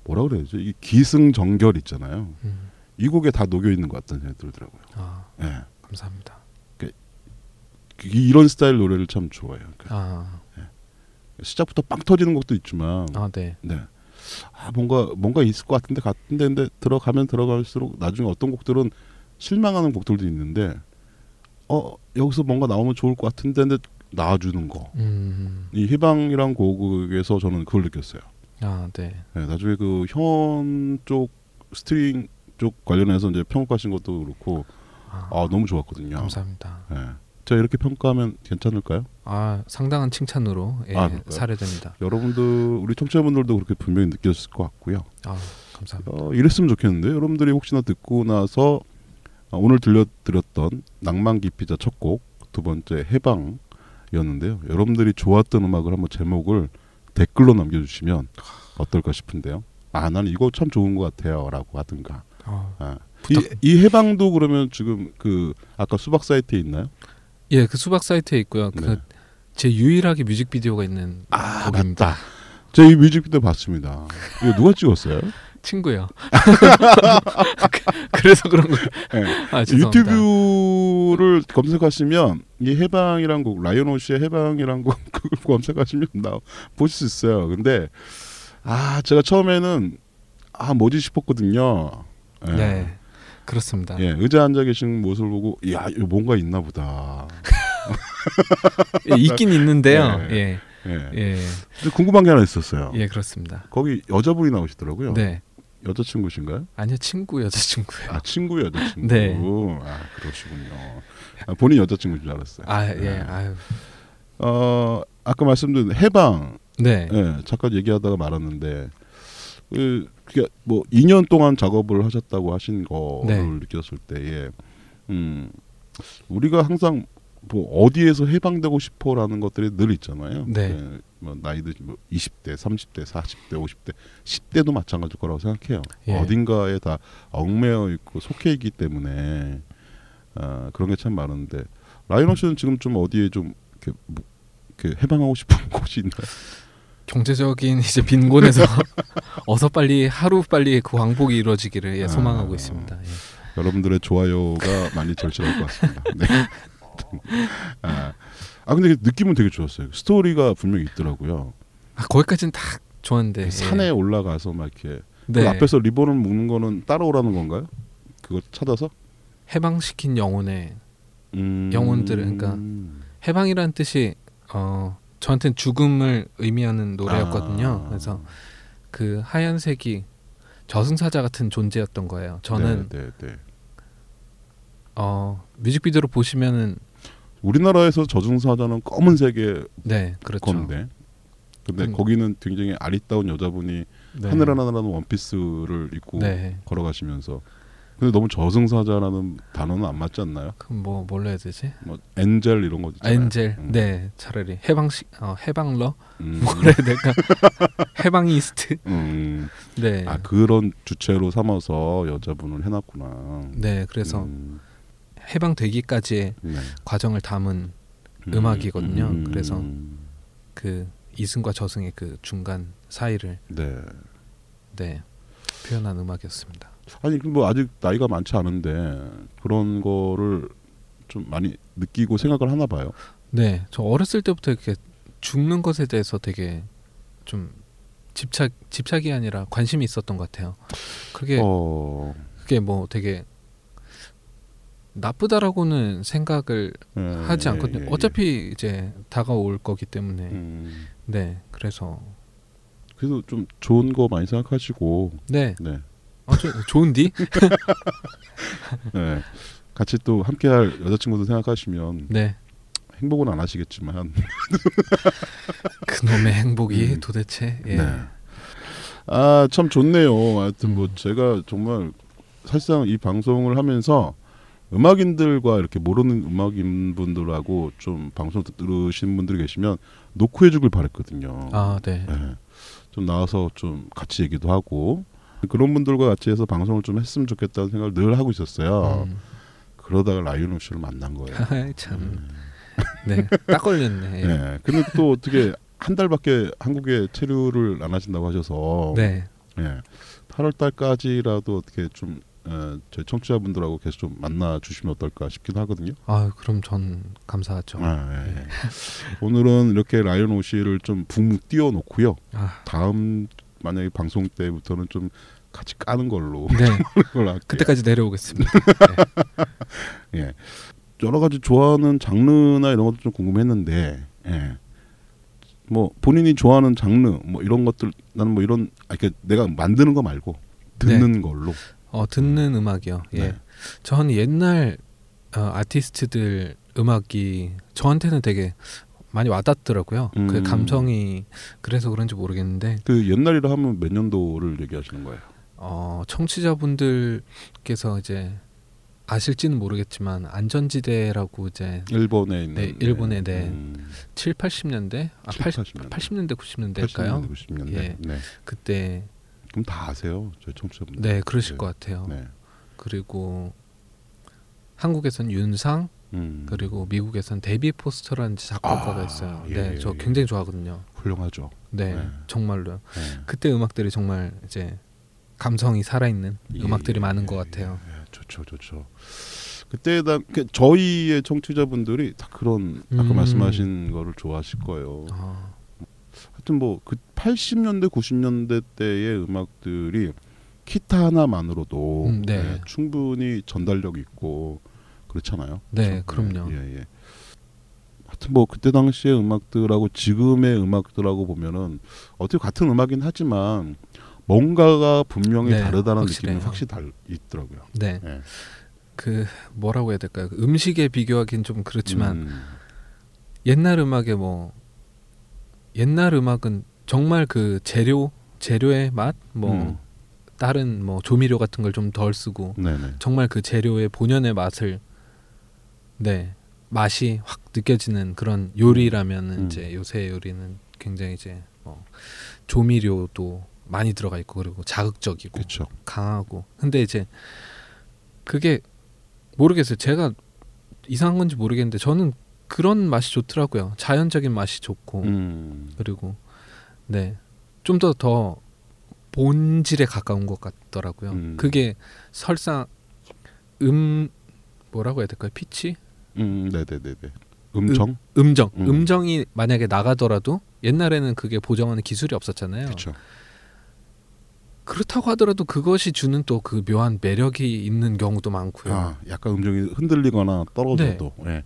Speaker 1: 뭐라 그래야죠 이 기승전결 있잖아요.
Speaker 3: 음.
Speaker 1: 이 곡에 다 녹여 있는 것 같다는 생각이 들더라고요.
Speaker 3: 아,
Speaker 1: 예.
Speaker 3: 감사합니다.
Speaker 1: 이- 이런 스타일 노래를 참 좋아해요. 그러니까
Speaker 3: 아,
Speaker 1: 시작부터 빵 터지는 곡도 있지만,
Speaker 3: 아, 네.
Speaker 1: 네. 아 뭔가 뭔가 있을 것 같은데 같은데 근데 들어가면 들어갈수록 나중에 어떤 곡들은 실망하는 곡들도 있는데, 어 여기서 뭔가 나오면 좋을 것 같은데 근데 나와주는 거.
Speaker 3: 음,
Speaker 1: 이 해방이란 곡에서 저는 그걸 느꼈어요.
Speaker 3: 아, 네.
Speaker 1: 네, 나중에 그 현 쪽 스트링 쪽 관련해서 이제 평가하신 것도 그렇고
Speaker 3: 아,
Speaker 1: 아 너무 좋았거든요.
Speaker 3: 감사합니다.
Speaker 1: 예. 제가 이렇게 평가하면 괜찮을까요?
Speaker 3: 아 상당한 칭찬으로 예,
Speaker 1: 아?
Speaker 3: 사례됩니다.
Speaker 1: 여러분들 우리 청취자분들도 그렇게 분명히 느꼈을 것 같고요.
Speaker 3: 아 감사합니다.
Speaker 1: 어, 이랬으면 좋겠는데 여러분들이 혹시나 듣고 나서 어, 오늘 들려드렸던 낭만 기피자 첫 곡, 두 번째 해방 이었는데요. 여러분들이 좋았던 음악을 한번 제목을 댓글로 남겨주시면 어떨까 싶은데요. 아, 나는 이거 참 좋은 것 같아요라고 하든가.
Speaker 3: 어,
Speaker 1: 아, 이, 이 해방도 그러면 지금 그 아까 수박 사이트에 있나요?
Speaker 3: 예, 그 수박 사이트에 있고요.
Speaker 1: 네.
Speaker 3: 그제 유일하게 뮤직비디오가 있는
Speaker 1: 아,
Speaker 3: 곡입니다.
Speaker 1: 맞다. 제가 이 뮤직비디오 봤습니다. 이거 누가 찍었어요?
Speaker 3: 친구요. 그래서 그런 거.
Speaker 1: 네.
Speaker 3: 아.
Speaker 1: 유튜브를 검색하시면 이 해방이란 곡 라이언 오시의 해방이란 곡 그걸 검색하시면 나 보실 수 있어요. 근데 아 제가 처음에는 아 뭐지 싶었거든요. 예.
Speaker 3: 네, 그렇습니다.
Speaker 1: 예, 의자 앉아 계신 모습을 보고 야 뭔가 있나 보다.
Speaker 3: 예, 있긴 있는데요.
Speaker 1: 네.
Speaker 3: 예,
Speaker 1: 예.
Speaker 3: 예,
Speaker 1: 근데 궁금한 게 하나 있었어요.
Speaker 3: 예, 그렇습니다.
Speaker 1: 거기 여자분이 나오시더라고요.
Speaker 3: 네,
Speaker 1: 여자친구신가요?
Speaker 3: 아니요 친구 여자친구예요.
Speaker 1: 아 친구 여자친구.
Speaker 3: 네.
Speaker 1: 아 그러시군요. 아, 본인 여자친구인 줄 알았어요.
Speaker 3: 아, 예,
Speaker 1: 네.
Speaker 3: 아유,
Speaker 1: 어 아까 말씀드린 해방
Speaker 3: 네,
Speaker 1: 예, 잠깐 얘기하다가 말았는데 그 그게 뭐 2년 동안 작업을 하셨다고 하신 거를
Speaker 3: 네.
Speaker 1: 느꼈을 때에 음 우리가 항상 뭐 어디에서 해방되고 싶어라는 것들이 늘 있잖아요.
Speaker 2: 네.
Speaker 1: 예, 뭐 나이도 뭐 20대, 30대, 40대, 50대, 10대도 마찬가지일 거라고 생각해요.
Speaker 2: 예.
Speaker 1: 어딘가에 다 얽매여 있고 속해 있기 때문에 아, 그런 게 참 많은데 라이너 씨는 지금 좀 어디에 좀 이렇게, 뭐, 이렇게 해방하고 싶은 곳이 있나요?
Speaker 3: 경제적인 이제 빈곤에서 어서 빨리 하루 빨리 그 왕복이 이루어지기를 예,
Speaker 1: 아.
Speaker 3: 소망하고 있습니다. 예.
Speaker 1: 여러분들의 좋아요가 많이 절실할 것 같습니다. 네. 아, 아 근데 느낌은 되게 좋았어요. 스토리가 분명히 있더라고요.
Speaker 3: 아, 거기까지는 다 좋았는데 예.
Speaker 1: 산에 올라가서 막 이렇게
Speaker 3: 네.
Speaker 1: 그 앞에서 리본을 묶는 거는 따라오라는 건가요? 그거 찾아서?
Speaker 3: 해방시킨 영혼의
Speaker 1: 음...
Speaker 3: 영혼들을, 그러니까 해방이라는 뜻이 어 저한테는 죽음을 의미하는 노래였거든요.
Speaker 1: 아.
Speaker 3: 그래서 그 하얀색이 저승사자 같은 존재였던 거예요. 저는
Speaker 1: 네, 네, 네.
Speaker 3: 어 뮤직비디오로 보시면은
Speaker 1: 우리나라에서 저승사자는 검은색의
Speaker 3: 네 그렇죠.
Speaker 1: 건데 근데
Speaker 3: 음.
Speaker 1: 거기는 굉장히 아리따운 여자분이
Speaker 3: 네.
Speaker 1: 하늘 하나라는 원피스를 입고
Speaker 3: 네.
Speaker 1: 걸어가시면서 근데 너무 저승사자라는 단어는 안 맞지 않나요?
Speaker 3: 그럼 뭐 뭘로 해야 되지?
Speaker 1: 뭐 엔젤 이런 거 있잖아요.
Speaker 3: 엔젤.
Speaker 1: 음.
Speaker 3: 네 차라리 해방시 어, 해방러
Speaker 1: 음.
Speaker 3: 뭐라 해야 될까? 해방이스트.
Speaker 1: 음.
Speaker 3: 네.
Speaker 1: 아 그런 주체로 삼아서 여자분을 해놨구나.
Speaker 3: 네 그래서
Speaker 1: 음.
Speaker 3: 해방되기까지의
Speaker 1: 네.
Speaker 3: 과정을 담은 음 악이거든요. 그래서 그 이승과 저승의 그 중간 사이를
Speaker 1: 네.
Speaker 3: 네 표현한 음악이었습니다.
Speaker 1: 아니 그뭐 아직 나이가 많지 않은데 그런 거를 좀 많이 느끼고 생각을 하나 봐요.
Speaker 3: 네, 저 어렸을 때부터 이렇게 죽는 것에 대해서 되게 좀 집착 집착이 아니라 관심이 있었던 것 같아요. 그게
Speaker 1: 어.
Speaker 3: 그게 뭐 되게 나쁘다라고는 생각을
Speaker 1: 예,
Speaker 3: 하지
Speaker 1: 예,
Speaker 3: 않거든요.
Speaker 1: 예, 예.
Speaker 3: 어차피 이제 다가올 거기 때문에
Speaker 1: 음.
Speaker 3: 네, 그래서
Speaker 1: 그래도 좀 좋은 거 많이 생각하시고
Speaker 3: 네,
Speaker 1: 네.
Speaker 3: 아, 저, 좋은디?
Speaker 1: 네. 같이 또 함께할 여자친구도 생각하시면
Speaker 3: 네,
Speaker 1: 행복은 안 하시겠지만
Speaker 3: 그놈의 행복이
Speaker 1: 음.
Speaker 3: 도대체 예.
Speaker 1: 네. 아참 좋네요. 하여튼 뭐
Speaker 3: 음.
Speaker 1: 제가 정말 사실상 이 방송을 하면서 음악인들과 이렇게 모르는 음악인 분들하고 좀 방송 들으신 분들이 계시면 노크 해주길 바랬거든요.
Speaker 3: 아, 네.
Speaker 1: 네. 좀 나와서 좀 같이 얘기도 하고 그런 분들과 같이 해서 방송을 좀 했으면 좋겠다는 생각을 늘 하고 있었어요.
Speaker 3: 음.
Speaker 1: 그러다가 라이언 씨를 만난 거예요.
Speaker 3: 참. 네, 딱 걸렸네. 예.
Speaker 1: 네. 근데 또 어떻게 한 달밖에 한국에 체류를 안 하신다고 하셔서
Speaker 3: 네.
Speaker 1: 예. 8월 달까지라도 어떻게 좀 어, 저희 청취자분들하고 계속 좀 만나 주시면 어떨까 싶기도 하거든요.
Speaker 3: 아, 그럼 전 감사하죠.
Speaker 1: 아, 예. 오늘은 이렇게 라이언 오시를 좀 붕 띄워놓고요.
Speaker 3: 아,
Speaker 1: 다음 만약에 방송 때부터는 좀 같이 까는 걸로
Speaker 3: 네. 그때까지 내려오겠습니다. 네.
Speaker 1: 예. 여러 가지 좋아하는 장르나 이런 것도 좀 궁금했는데, 예. 뭐 본인이 좋아하는 장르 뭐 이런 것들 나는 뭐 이런 아 이렇게 내가 만드는 거 말고 듣는 걸로.
Speaker 3: 어 듣는 음 악이요. 예.
Speaker 1: 네.
Speaker 3: 전 옛날 어, 아티스트들 음악이 저한테는 되게 많이 와닿더라고요.
Speaker 1: 음.
Speaker 3: 그 감성이 그래서 그런지 모르겠는데
Speaker 1: 그 옛날이라 하면 몇 년도를 얘기하시는 거예요?
Speaker 3: 어, 청취자분들께서 이제 아실지는 모르겠지만 안전지대라고 이제
Speaker 1: 일본에 있는
Speaker 3: 네, 일본에 네.
Speaker 1: 음,
Speaker 3: 7, 80년대 아
Speaker 1: 7,
Speaker 3: 80,
Speaker 1: 80년대.
Speaker 3: 80년대 90년대일까요?
Speaker 1: 80년대, 90년대.
Speaker 3: 예.
Speaker 1: 네.
Speaker 3: 그때
Speaker 1: 그럼 다 아세요, 저희 청취자분들.
Speaker 3: 네 그러실
Speaker 1: 네.
Speaker 3: 것 같아요.
Speaker 1: 네.
Speaker 3: 그리고 한국에선 윤상
Speaker 1: 음,
Speaker 3: 그리고 미국에선 데이비 포스터라는 작곡가가
Speaker 1: 아,
Speaker 3: 있어요.
Speaker 1: 예,
Speaker 3: 네,
Speaker 1: 예,
Speaker 3: 저
Speaker 1: 예.
Speaker 3: 굉장히 좋아하거든요.
Speaker 1: 훌륭하죠.
Speaker 3: 네,
Speaker 1: 네.
Speaker 3: 정말로요.
Speaker 1: 네.
Speaker 3: 그때 음악들이 정말 이제 감성이 살아있는
Speaker 1: 예,
Speaker 3: 음악들이
Speaker 1: 예,
Speaker 3: 많은
Speaker 1: 예,
Speaker 3: 것 같아요.
Speaker 1: 예, 좋죠, 좋죠. 그때 당그 저희의 청취자분들이 다 그런 아까
Speaker 3: 음.
Speaker 1: 말씀하신 거를 좋아하실 거예요.
Speaker 3: 아,
Speaker 1: 하여튼 뭐 그 80년대 90년대 때의 음악들이 기타 하나만으로도
Speaker 3: 음, 네.
Speaker 1: 예, 충분히 전달력 있고 그렇잖아요.
Speaker 3: 네,
Speaker 1: 그렇죠?
Speaker 3: 그럼요.
Speaker 1: 예, 예. 하여튼 뭐 그때 당시의 음악들하고 지금의 음악들하고 보면은 어떻게 같은 음악이긴 하지만 뭔가가 분명히
Speaker 3: 네,
Speaker 1: 다르다는. 느낌이 확실히 달, 있더라고요.
Speaker 3: 네,
Speaker 1: 예.
Speaker 3: 그 뭐라고 해야 될까요? 그 음식에 비교하기는 좀 그렇지만
Speaker 1: 음,
Speaker 3: 옛날 음악에 뭐 옛날 음악은 정말 그 재료 재료의 맛, 뭐
Speaker 1: 음.
Speaker 3: 다른 뭐 조미료 같은 걸 좀 덜 쓰고
Speaker 1: 네네.
Speaker 3: 정말 그 재료의 본연의 맛을 네 맛이 확 느껴지는 그런 요리라면은
Speaker 1: 음.
Speaker 3: 이제 요새 요리는 굉장히 이제 뭐 조미료도 많이 들어가 있고 그리고 자극적이고
Speaker 1: 그렇죠.
Speaker 3: 강하고 근데 이제 그게 모르겠어요 제가 이상한 건지 모르겠는데 저는 그런 맛이 좋더라고요 자연적인 맛이 좋고
Speaker 1: 음.
Speaker 3: 그리고 네좀더더 본질에 가까운 것 같더라고요.
Speaker 1: 음.
Speaker 3: 그게 설사 음 뭐라고 해야 될까요? 피치?
Speaker 1: 음, 네네네네. 음정.
Speaker 3: 음 정.
Speaker 1: 음.
Speaker 3: 음. 정이 만약에 나가더라도 옛날에는 그게 보정하는 기술이 없었잖아요.
Speaker 1: 그렇죠.
Speaker 3: 그렇다고 하더라도 그것이 주는 또 그 묘한 매력이 있는 경우도 많고요.
Speaker 1: 아, 약간 음정이 흔들리거나 떨어져도. 예.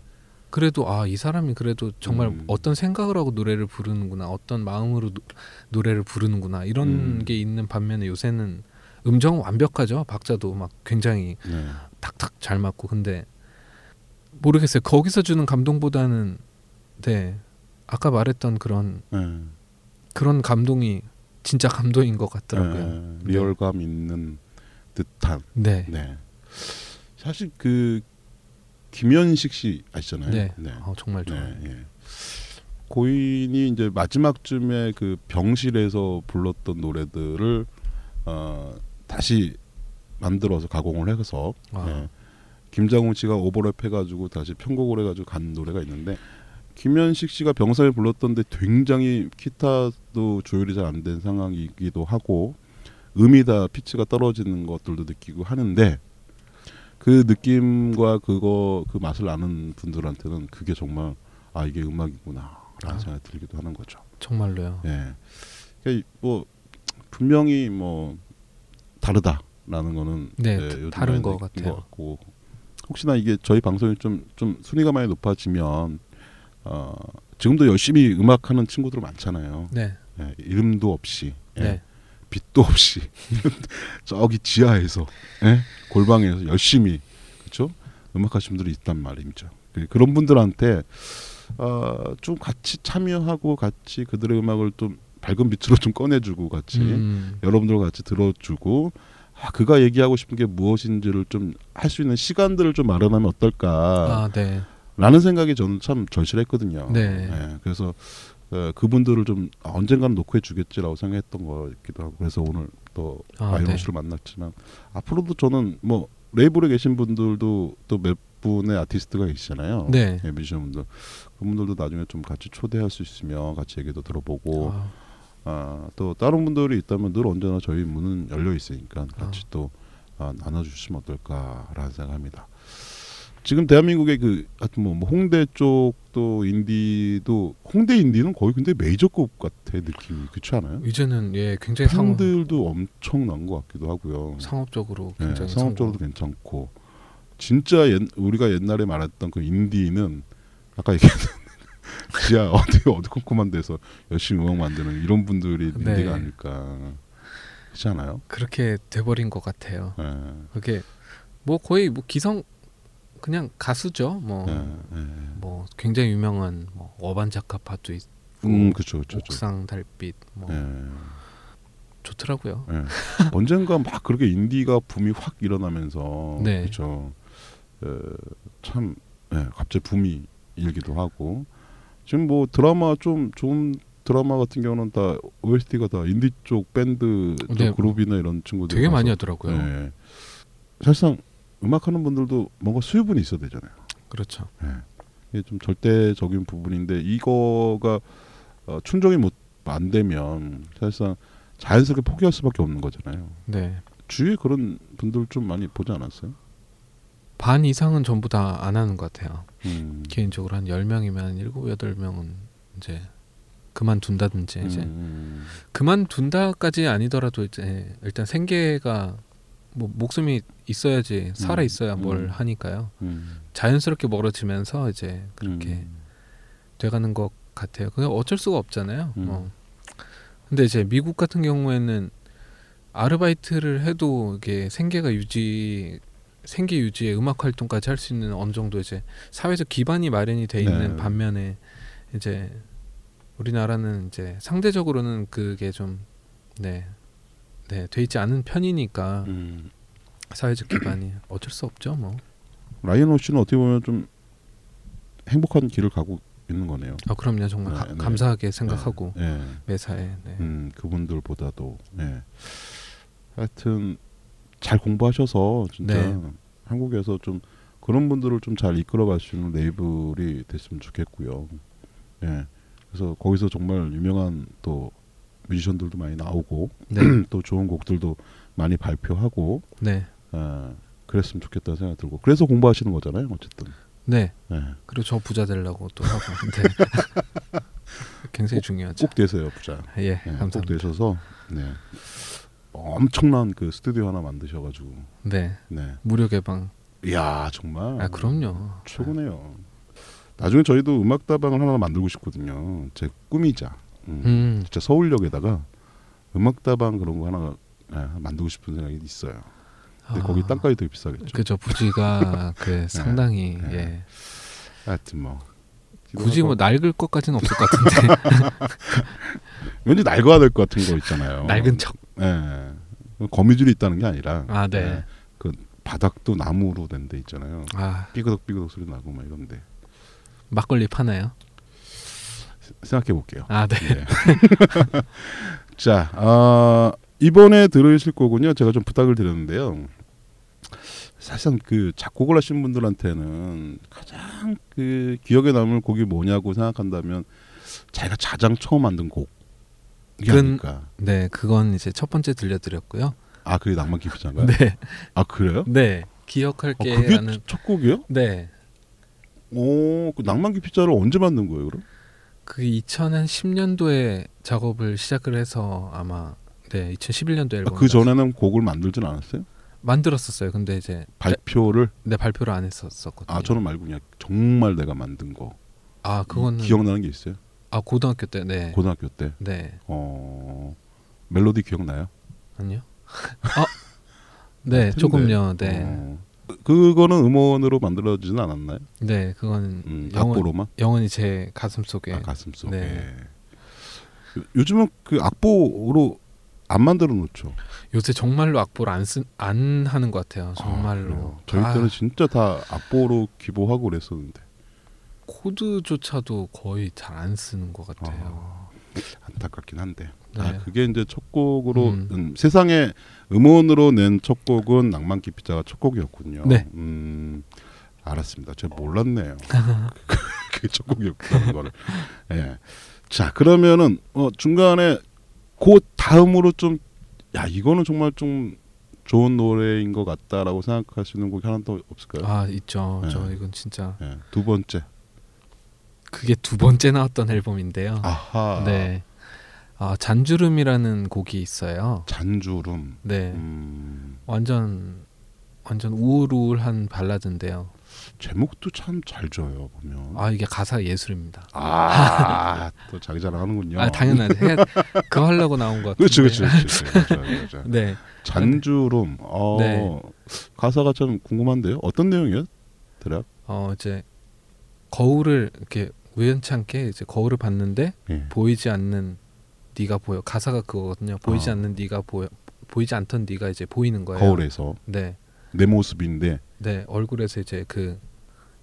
Speaker 3: 그래도 아 이 사람이 그래도 정말
Speaker 1: 음.
Speaker 3: 어떤 생각을 하고 노래를 부르는구나 어떤 마음으로 노, 노래를 부르는구나 이런
Speaker 1: 음.
Speaker 3: 게 있는 반면에 요새는 음정 완벽하죠 박자도 막 굉장히
Speaker 1: 네.
Speaker 3: 탁탁 잘 맞고 근데 모르겠어요 거기서 주는 감동보다는 네 아까 말했던 그런
Speaker 1: 네.
Speaker 3: 그런 감동이 진짜 감동인 것 같더라고요
Speaker 1: 네. 리얼감 있는 듯한.
Speaker 3: 네,
Speaker 1: 네. 사실 그 김현식 씨 아시잖아요.
Speaker 3: 네.
Speaker 1: 네.
Speaker 3: 어, 정말 좋아요
Speaker 1: 네, 예. 고인이 이제 마지막쯤에 그 병실에서 불렀던 노래들을 어, 다시 만들어서 가공을 해서
Speaker 3: 아.
Speaker 1: 예. 김장훈 씨가 오버랩 해가지고 다시 편곡을 해가지고 간 노래가 있는데 김현식 씨가 병사에 불렀던데 굉장히 기타도 조율이 잘 안 된 상황이기도 하고 음이 다 피치가 떨어지는 것들도 느끼고 하는데 그 느낌과 그거 그 맛을 아는 분들한테는 그게 정말 아 이게 음악이구나라는
Speaker 3: 아.
Speaker 1: 생각이 들기도 하는 거죠.
Speaker 3: 정말로요
Speaker 1: 예. 그러니까 뭐 분명히 뭐 다르다라는 거는
Speaker 3: 네,
Speaker 1: 예,
Speaker 3: 다-
Speaker 1: 요즘
Speaker 3: 다른 것 같아요.
Speaker 1: 같고 혹시나 이게 저희 방송이 좀좀 순위가 많이 높아지면 어, 지금도 열심히 음악하는 친구들 많잖아요.
Speaker 3: 네,
Speaker 1: 예, 이름도 없이 예,
Speaker 3: 네.
Speaker 1: 빛도 없이 저기 지하에서 예? 골방에서 열심히 그렇죠 음악하시는 분들이 있단 말이죠. 그- 그런 분들한테 어, 좀 같이 참여하고 같이 그들의 음악을 좀 밝은 빛으로 좀 꺼내주고 같이
Speaker 3: 음,
Speaker 1: 여러분들과 같이 들어주고 아, 그가 얘기하고 싶은 게 무엇인지를 좀 할 수 있는 시간들을 좀 마련하면 어떨까
Speaker 3: 아, 네.
Speaker 1: 라는 생각이 저는 참 절실했거든요.
Speaker 3: 네.
Speaker 1: 예, 그래서 어, 그분들을 좀 언젠가는 녹화해 주겠지라고 생각했던 거기도 하고 그래서 오늘 또
Speaker 3: 아,
Speaker 1: 아이론
Speaker 3: 네.
Speaker 1: 씨를 만났지만 앞으로도 저는 뭐 레이블에 계신 분들도 또 몇 분의 아티스트가 계시잖아요.
Speaker 3: 네.
Speaker 1: 예, 뮤지션 분들 그분들도 나중에 좀 같이 초대할 수 있으면 같이 얘기도 들어보고
Speaker 3: 아,
Speaker 1: 아, 또 다른 분들이 있다면 늘 언제나 저희 문은 열려 있으니까 같이
Speaker 3: 아.
Speaker 1: 또 아, 나눠주시면 어떨까라는 생각합니다. 지금 대한민국의 그 하여튼 뭐, 뭐 홍대 쪽도 인디도 홍대 인디는 거의 근데 메이저급 같아 느낌이 그렇지 않아요?
Speaker 3: 이제는 예 굉장히 상업,
Speaker 1: 팬들도 엄청난 것 같기도 하고요.
Speaker 3: 상업적으로
Speaker 1: 네,
Speaker 3: 굉장히
Speaker 1: 상업적으로도
Speaker 3: 성공.
Speaker 1: 괜찮고 진짜 옛, 우리가 옛날에 말했던 그 인디는 아까 얘기했던 지하 어디 어두컴컴한 데서 열심히 음악 만드는 이런 분들이
Speaker 3: 네.
Speaker 1: 인디가 아닐까. 않아요?
Speaker 3: 그렇게 돼버린 것 같아요.
Speaker 1: 예.
Speaker 3: 그게 뭐 거의 뭐 기성 그냥 가수죠. 뭐,
Speaker 1: 예, 예.
Speaker 3: 뭐 굉장히 유명한 뭐 어반자카파도 있고
Speaker 1: 음, 그렇죠, 그렇죠.
Speaker 3: 옥상 달빛 뭐
Speaker 1: 예.
Speaker 3: 좋더라고요.
Speaker 1: 예. 언젠가 막 그렇게 인디가 붐이 확 일어나면서
Speaker 3: 네.
Speaker 1: 그렇죠. 에, 참 예, 갑자기 붐이 일기도 하고 지금 뭐 드라마 좀 좋은 드라마 같은 경우는 다 OST가 다 인디 쪽 밴드 쪽
Speaker 3: 네.
Speaker 1: 그룹이나 이런 친구들
Speaker 3: 되게 많이 하더라고요.
Speaker 1: 예. 사실상 음악하는 분들도 뭔가 수요분이 있어야 되잖아요.
Speaker 3: 그렇죠.
Speaker 1: 이게 좀 절대적인 부분인데 이거가 어, 충족이 못 안 되면 사실상 자연스럽게 포기할 수밖에 없는 거잖아요.
Speaker 3: 네.
Speaker 1: 주위에 그런 분들 좀 많이 보지 않았어요?
Speaker 3: 반 이상은 전부 다 안 하는 것 같아요.
Speaker 1: 음.
Speaker 3: 개인적으로 한 10명이면 7, 8명은 이제 그만둔다든지 이제
Speaker 1: 음.
Speaker 3: 그만둔다까지 아니더라도 이제 일단 생계가 뭐 목숨이 있어야지 살아 있어야
Speaker 1: 음.
Speaker 3: 뭘 하니까요.
Speaker 1: 음.
Speaker 3: 자연스럽게 멀어지면서 이제 그렇게
Speaker 1: 음.
Speaker 3: 돼가는 것 같아요. 그냥 어쩔 수가 없잖아요.
Speaker 1: 음.
Speaker 3: 뭐. 근데 이제 미국 같은 경우에는 아르바이트를 해도 이게 생계가 유지 생계 유지에 음악 활동까지 할 수 있는 어느 정도 이제 사회적 기반이 마련이 돼 있는
Speaker 1: 네.
Speaker 3: 반면에 이제 우리나라는 이제 상대적으로는 그게 좀 네. 네, 돼 있지 않은 편이니까
Speaker 1: 음.
Speaker 3: 사회적 기반이 어쩔 수 없죠, 뭐.
Speaker 1: 라이언 오씨는 어떻게 보면 좀 행복한 길을 가고 있는 거네요.
Speaker 3: 아, 그럼요. 정말
Speaker 1: 네,
Speaker 3: 가-
Speaker 1: 네.
Speaker 3: 감사하게 생각하고
Speaker 1: 예. 예.
Speaker 3: 매사에 네.
Speaker 1: 음, 그분들보다도 예. 하여튼 잘 공부하셔서 진짜
Speaker 3: 네.
Speaker 1: 한국에서 좀 그런 분들을 좀 잘 이끌어갈 수 있는 레이블이 됐으면 좋겠고요. 예. 그래서 거기서 정말 유명한 또 뮤지션들도 많이 나오고
Speaker 3: 네.
Speaker 1: 또 좋은 곡들도 많이 발표하고
Speaker 3: 네.
Speaker 1: 어, 그랬으면 좋겠다는 생각 들고 그래서 공부하시는 거잖아요 어쨌든
Speaker 3: 네.
Speaker 1: 예.
Speaker 3: 그리고 저 부자 되려고 또 하고 네. 굉장히 중요하죠.
Speaker 1: 꼭 되세요 부자
Speaker 3: 예,
Speaker 1: 예, 꼭
Speaker 3: 감사합니다.
Speaker 1: 되셔서 네. 엄청난 그 스튜디오 하나 만드셔가지고
Speaker 3: 네,
Speaker 1: 네.
Speaker 3: 무료 개방.
Speaker 1: 이야 정말
Speaker 3: 아 그럼요.
Speaker 1: 최고네요 나중에 저희도 음악다방을 하나 만들고 싶거든요 제 꿈이자 음,
Speaker 3: 음,
Speaker 1: 진짜 서울역에다가 음악다방 그런 거 하나 예, 만들고 싶은 생각이 있어요 근데
Speaker 3: 아,
Speaker 1: 거기 땅값이 되게 비싸겠죠
Speaker 3: 그죠 부지가 그 상당히
Speaker 1: 네.
Speaker 3: 예.
Speaker 1: 하여튼 뭐
Speaker 3: 굳이 뭐 낡을 것까지는 없을 것 같은데
Speaker 1: 왠지 낡아야 될 것 같은 거 있잖아요.
Speaker 3: 낡은 척.
Speaker 1: 예. 거미줄이 있다는 게 아니라
Speaker 3: 아 네.
Speaker 1: 예. 그 바닥도 나무로 된 데 있잖아요.
Speaker 3: 아
Speaker 1: 삐그덕 삐그덕 소리 나고 막 이런데
Speaker 3: 막걸리 파나요?
Speaker 1: 생각해 볼게요.
Speaker 3: 아 네.
Speaker 1: 네. 자, 어, 이번에 들으실 거군요. 제가 좀 부탁을 드렸는데요. 사실상 그 작곡을 하신 분들한테는 가장 그 기억에 남을 곡이 뭐냐고 생각한다면 자기가 가장 처음 만든
Speaker 3: 그건-
Speaker 1: 아닐까.
Speaker 3: 네, 그건 이제 첫 번째 들려드렸고요.
Speaker 1: 아, 그게 낭만 기피자인가요?
Speaker 3: 네,
Speaker 1: 아, 그래요?
Speaker 3: 네.
Speaker 1: 어,
Speaker 3: 기억할게라는.
Speaker 1: 그게 첫 곡이요?
Speaker 3: 네,
Speaker 1: 오, 그 낭만 기피자를 언제 만든 거예요, 그럼?
Speaker 3: 그 2010년도에 작업을 시작을 해서 아마 네 2011년도
Speaker 1: 아,
Speaker 3: 앨범
Speaker 1: 그 전에는 곡을 만들진 않았어요?
Speaker 3: 만들었었어요. 근데 이제
Speaker 1: 발표를
Speaker 3: 네 발표를 안 했었었거든요.
Speaker 1: 아 저는 말고 그냥 정말 내가 만든 거
Speaker 3: 아 그거는
Speaker 1: 기억나는 게 있어요?
Speaker 3: 아 고등학교 때 네.
Speaker 1: 고등학교 때
Speaker 3: 네
Speaker 1: 어, 멜로디 기억나요?
Speaker 3: 아니요. 어? 네
Speaker 1: 텐데.
Speaker 3: 조금요. 네.
Speaker 1: 어, 그거는 음원으로 만들어지진 않았나요?
Speaker 3: 네 그거는
Speaker 1: 음, 악보로만
Speaker 3: 영원히 제 가슴 속에
Speaker 1: 아, 가슴 속에.
Speaker 3: 네.
Speaker 1: 요- 요즘은 그 악보로 안 만들어 놓죠.
Speaker 3: 요새 정말로 악보를 안, 쓴, 안 하는 것 같아요. 정말로.
Speaker 1: 그래요? 저희
Speaker 3: 아,
Speaker 1: 때는 진짜 다 악보로 기보하고 그랬었는데
Speaker 3: 코드조차도 거의 잘 안 쓰는 것 같아요.
Speaker 1: 안타깝긴 한데.
Speaker 3: 네.
Speaker 1: 아, 그게 이제 첫 곡으로
Speaker 3: 음.
Speaker 1: 음, 세상에 음원으로 낸 첫 곡은 낭만 기피자가 첫 곡이었군요.
Speaker 3: 네.
Speaker 1: 음, 알았습니다. 제가 몰랐네요. 그게 첫 곡이었다는 거를. 예. 자 그러면은 어, 중간에 그 다음으로 좀 야 이거는 정말 좀 좋은 노래인 것 같다라고 생각하시는 곡이 하나 더 없을까요?
Speaker 3: 아 있죠.
Speaker 1: 네.
Speaker 3: 저 이건 진짜
Speaker 1: 예. 두 번째.
Speaker 3: 그게 두 번째 나왔던 앨범인데요.
Speaker 1: 아하.
Speaker 3: 네. 아 잔주름이라는 곡이 있어요.
Speaker 1: 잔주름.
Speaker 3: 네.
Speaker 1: 음,
Speaker 3: 완전 완전 우울우울한 발라드인데요.
Speaker 1: 제목도 참잘 져요 보면.
Speaker 3: 아 이게 가사 예술입니다.
Speaker 1: 아, 또 자기 자랑하는군요.
Speaker 3: 아 당연하죠. 그거 하려고 나온 것.
Speaker 1: 그렇죠, 그렇죠, 그렇죠. 맞아요.
Speaker 3: 네.
Speaker 1: 잔주름. 어,
Speaker 3: 네.
Speaker 1: 가사가 참 궁금한데요. 어떤 내용이에요? 대략?
Speaker 3: 어 이제 거울을 이렇게 우연치 않게 이제 거울을 봤는데
Speaker 1: 예.
Speaker 3: 보이지 않는 네가 보여. 가사가 그거거든요. 보이지
Speaker 1: 어.
Speaker 3: 않는 네가 보여. 보이지 않던 네가 이제 보이는 거예요.
Speaker 1: 거울에서
Speaker 3: 네.
Speaker 1: 내 모습인데
Speaker 3: 네, 얼굴에서 이제 그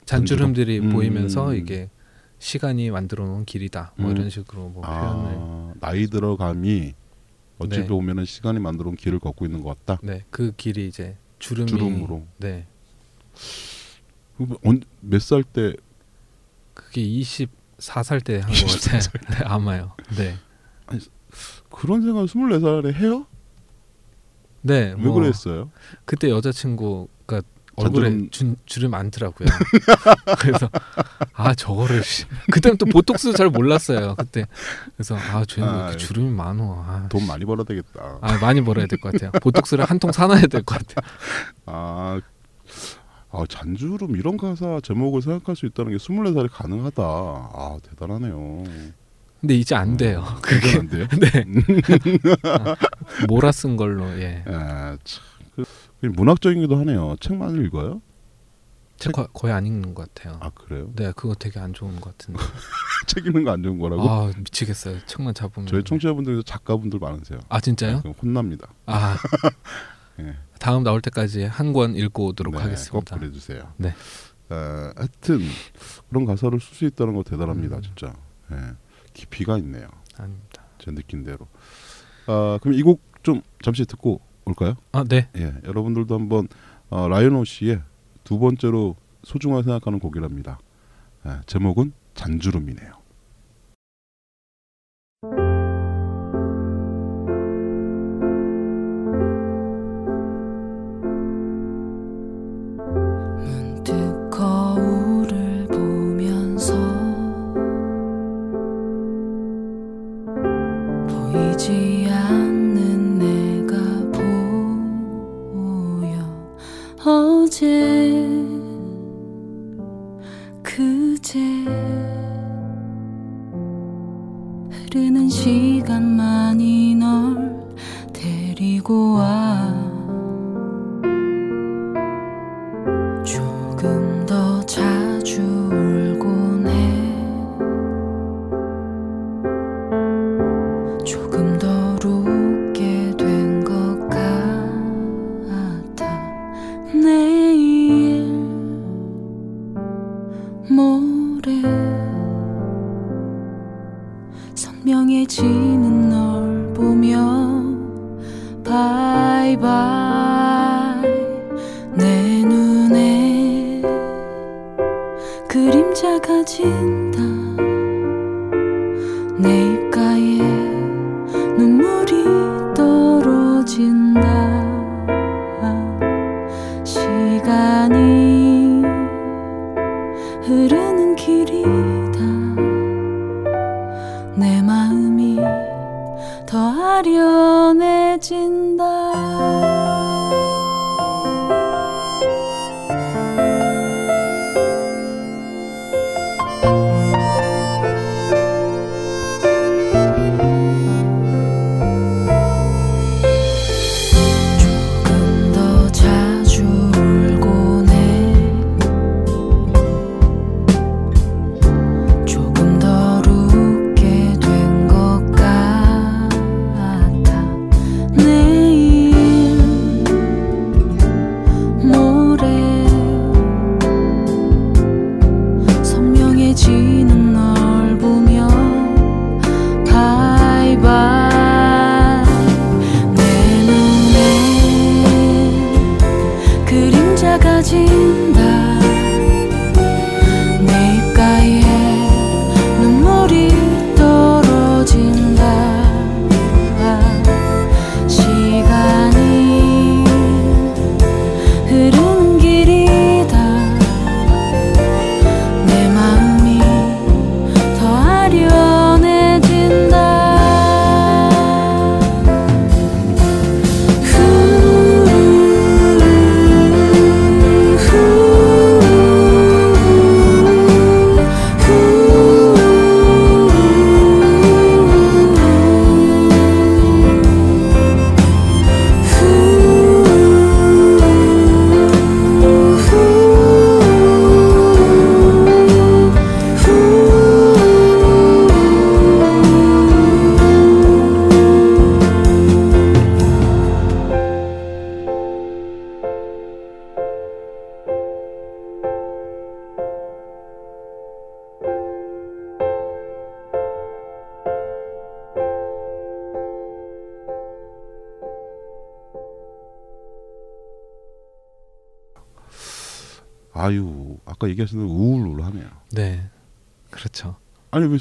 Speaker 3: 잔주름들이
Speaker 1: 잔주름? 음.
Speaker 3: 보이면서 이게 시간이 만들어 놓은 길이다. 뭐
Speaker 1: 음.
Speaker 3: 이런 식으로 뭐 표현을
Speaker 1: 아, 나이 들어감이 어찌
Speaker 3: 네.
Speaker 1: 보면은 시간이 만들어 온 길을 걷고 있는 것 같다.
Speaker 3: 네, 그 길이 이제 주름이
Speaker 1: 주름으로.
Speaker 3: 네.
Speaker 1: 몇살 때
Speaker 3: 그게 24살 때 한 거 같아요. 네, 아마요. 네.
Speaker 1: 그런 생각 24살에 해요?
Speaker 3: 네,
Speaker 1: 왜
Speaker 3: 뭐
Speaker 1: 그랬어요?
Speaker 3: 그때 여자친구가 얼굴에
Speaker 1: 잔주름-
Speaker 3: 주, 주름 많더라고요. 그래서 아 저거를 씨. 그때는 또 보톡스 잘 몰랐어요. 그때 그래서 아 쟤는 왜
Speaker 1: 아,
Speaker 3: 주름이 많어. 아,
Speaker 1: 돈 많이 벌어야 되겠다.
Speaker 3: 아 많이 벌어야 될 것 같아요. 보톡스를 한 통 사놔야 될 것 같아요.
Speaker 1: 아, 아 잔주름 이런 가사 제목을 생각할 수 있다는 게 24살에 가능하다. 아 대단하네요.
Speaker 3: 근데 이제 안 돼요.
Speaker 1: 그게 안 돼요?
Speaker 3: 네. 아, 몰아 쓴 걸로 예.
Speaker 1: 아, 참, 그, 그 문학적이기도 하네요. 책만 읽어요?
Speaker 3: 책 거, 거의 안 읽는 것 같아요.
Speaker 1: 아 그래요?
Speaker 3: 네, 그거 되게 안 좋은 것 같은데.
Speaker 1: 책 읽는 거 안 좋은 거라고?
Speaker 3: 아 미치겠어요. 책만 잡으면.
Speaker 1: 저희 청취자분들 작가분들 많으세요.
Speaker 3: 아 진짜요?
Speaker 1: 그럼 혼납니다.
Speaker 3: 아
Speaker 1: 예.
Speaker 3: 다음 나올 때까지 한 권 읽고 오도록
Speaker 1: 네,
Speaker 3: 하겠습니다.
Speaker 1: 꼭 그래주세요.
Speaker 3: 네.
Speaker 1: 어, 하여튼 그런 가사를 쓸 수 있다는 거 대단합니다,
Speaker 3: 음.
Speaker 1: 진짜. 예. 깊이가 있네요.
Speaker 3: 아닙니다.
Speaker 1: 제 느낀 대로. 아 그럼 이 곡 좀 잠시 듣고 올까요?
Speaker 3: 아 네.
Speaker 1: 예, 여러분들도 한번 어, 라이언 오 씨의 두 번째로 소중하게 생각하는 곡이랍니다. 예, 제목은 잔주름이네요.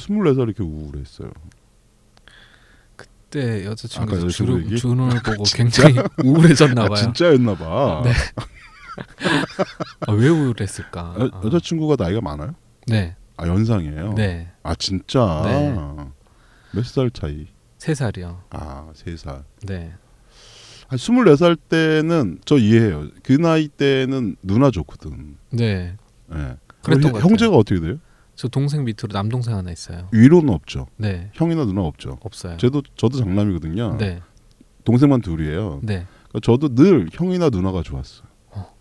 Speaker 1: 24살 이렇게 우울했어요?
Speaker 3: 그때 여자친구가
Speaker 1: 여자친구
Speaker 3: 주름? 주름을 보고 굉장히 우울해졌나
Speaker 1: 아,
Speaker 3: 봐요.
Speaker 1: 진짜였나 봐.
Speaker 3: 네. 아, 왜 우울했을까?
Speaker 1: 여,
Speaker 3: 아.
Speaker 1: 여자친구가 나이가 많아요?
Speaker 3: 네.
Speaker 1: 아 연상이에요.
Speaker 3: 네.
Speaker 1: 아 진짜.
Speaker 3: 네.
Speaker 1: 몇살 차이?
Speaker 3: 세 살이요.
Speaker 1: 아세 살.
Speaker 3: 네.
Speaker 1: 한 24살 때는 저 이해해요. 그 나이 때는 누나 좋거든.
Speaker 3: 네.
Speaker 1: 예.
Speaker 3: 그랬던
Speaker 1: 형-. 형제가 어떻게 돼요?
Speaker 3: 저 동생 밑으로 남동생 하나 있어요.
Speaker 1: 위로는 없죠.
Speaker 3: 네.
Speaker 1: 형이나 누나 없죠.
Speaker 3: 없어요.
Speaker 1: 저도 저도 장남이거든요.
Speaker 3: 네.
Speaker 1: 동생만 둘이에요.
Speaker 3: 네.
Speaker 1: 그러니까 저도 늘 형이나 누나가 좋았어요.
Speaker 3: 어.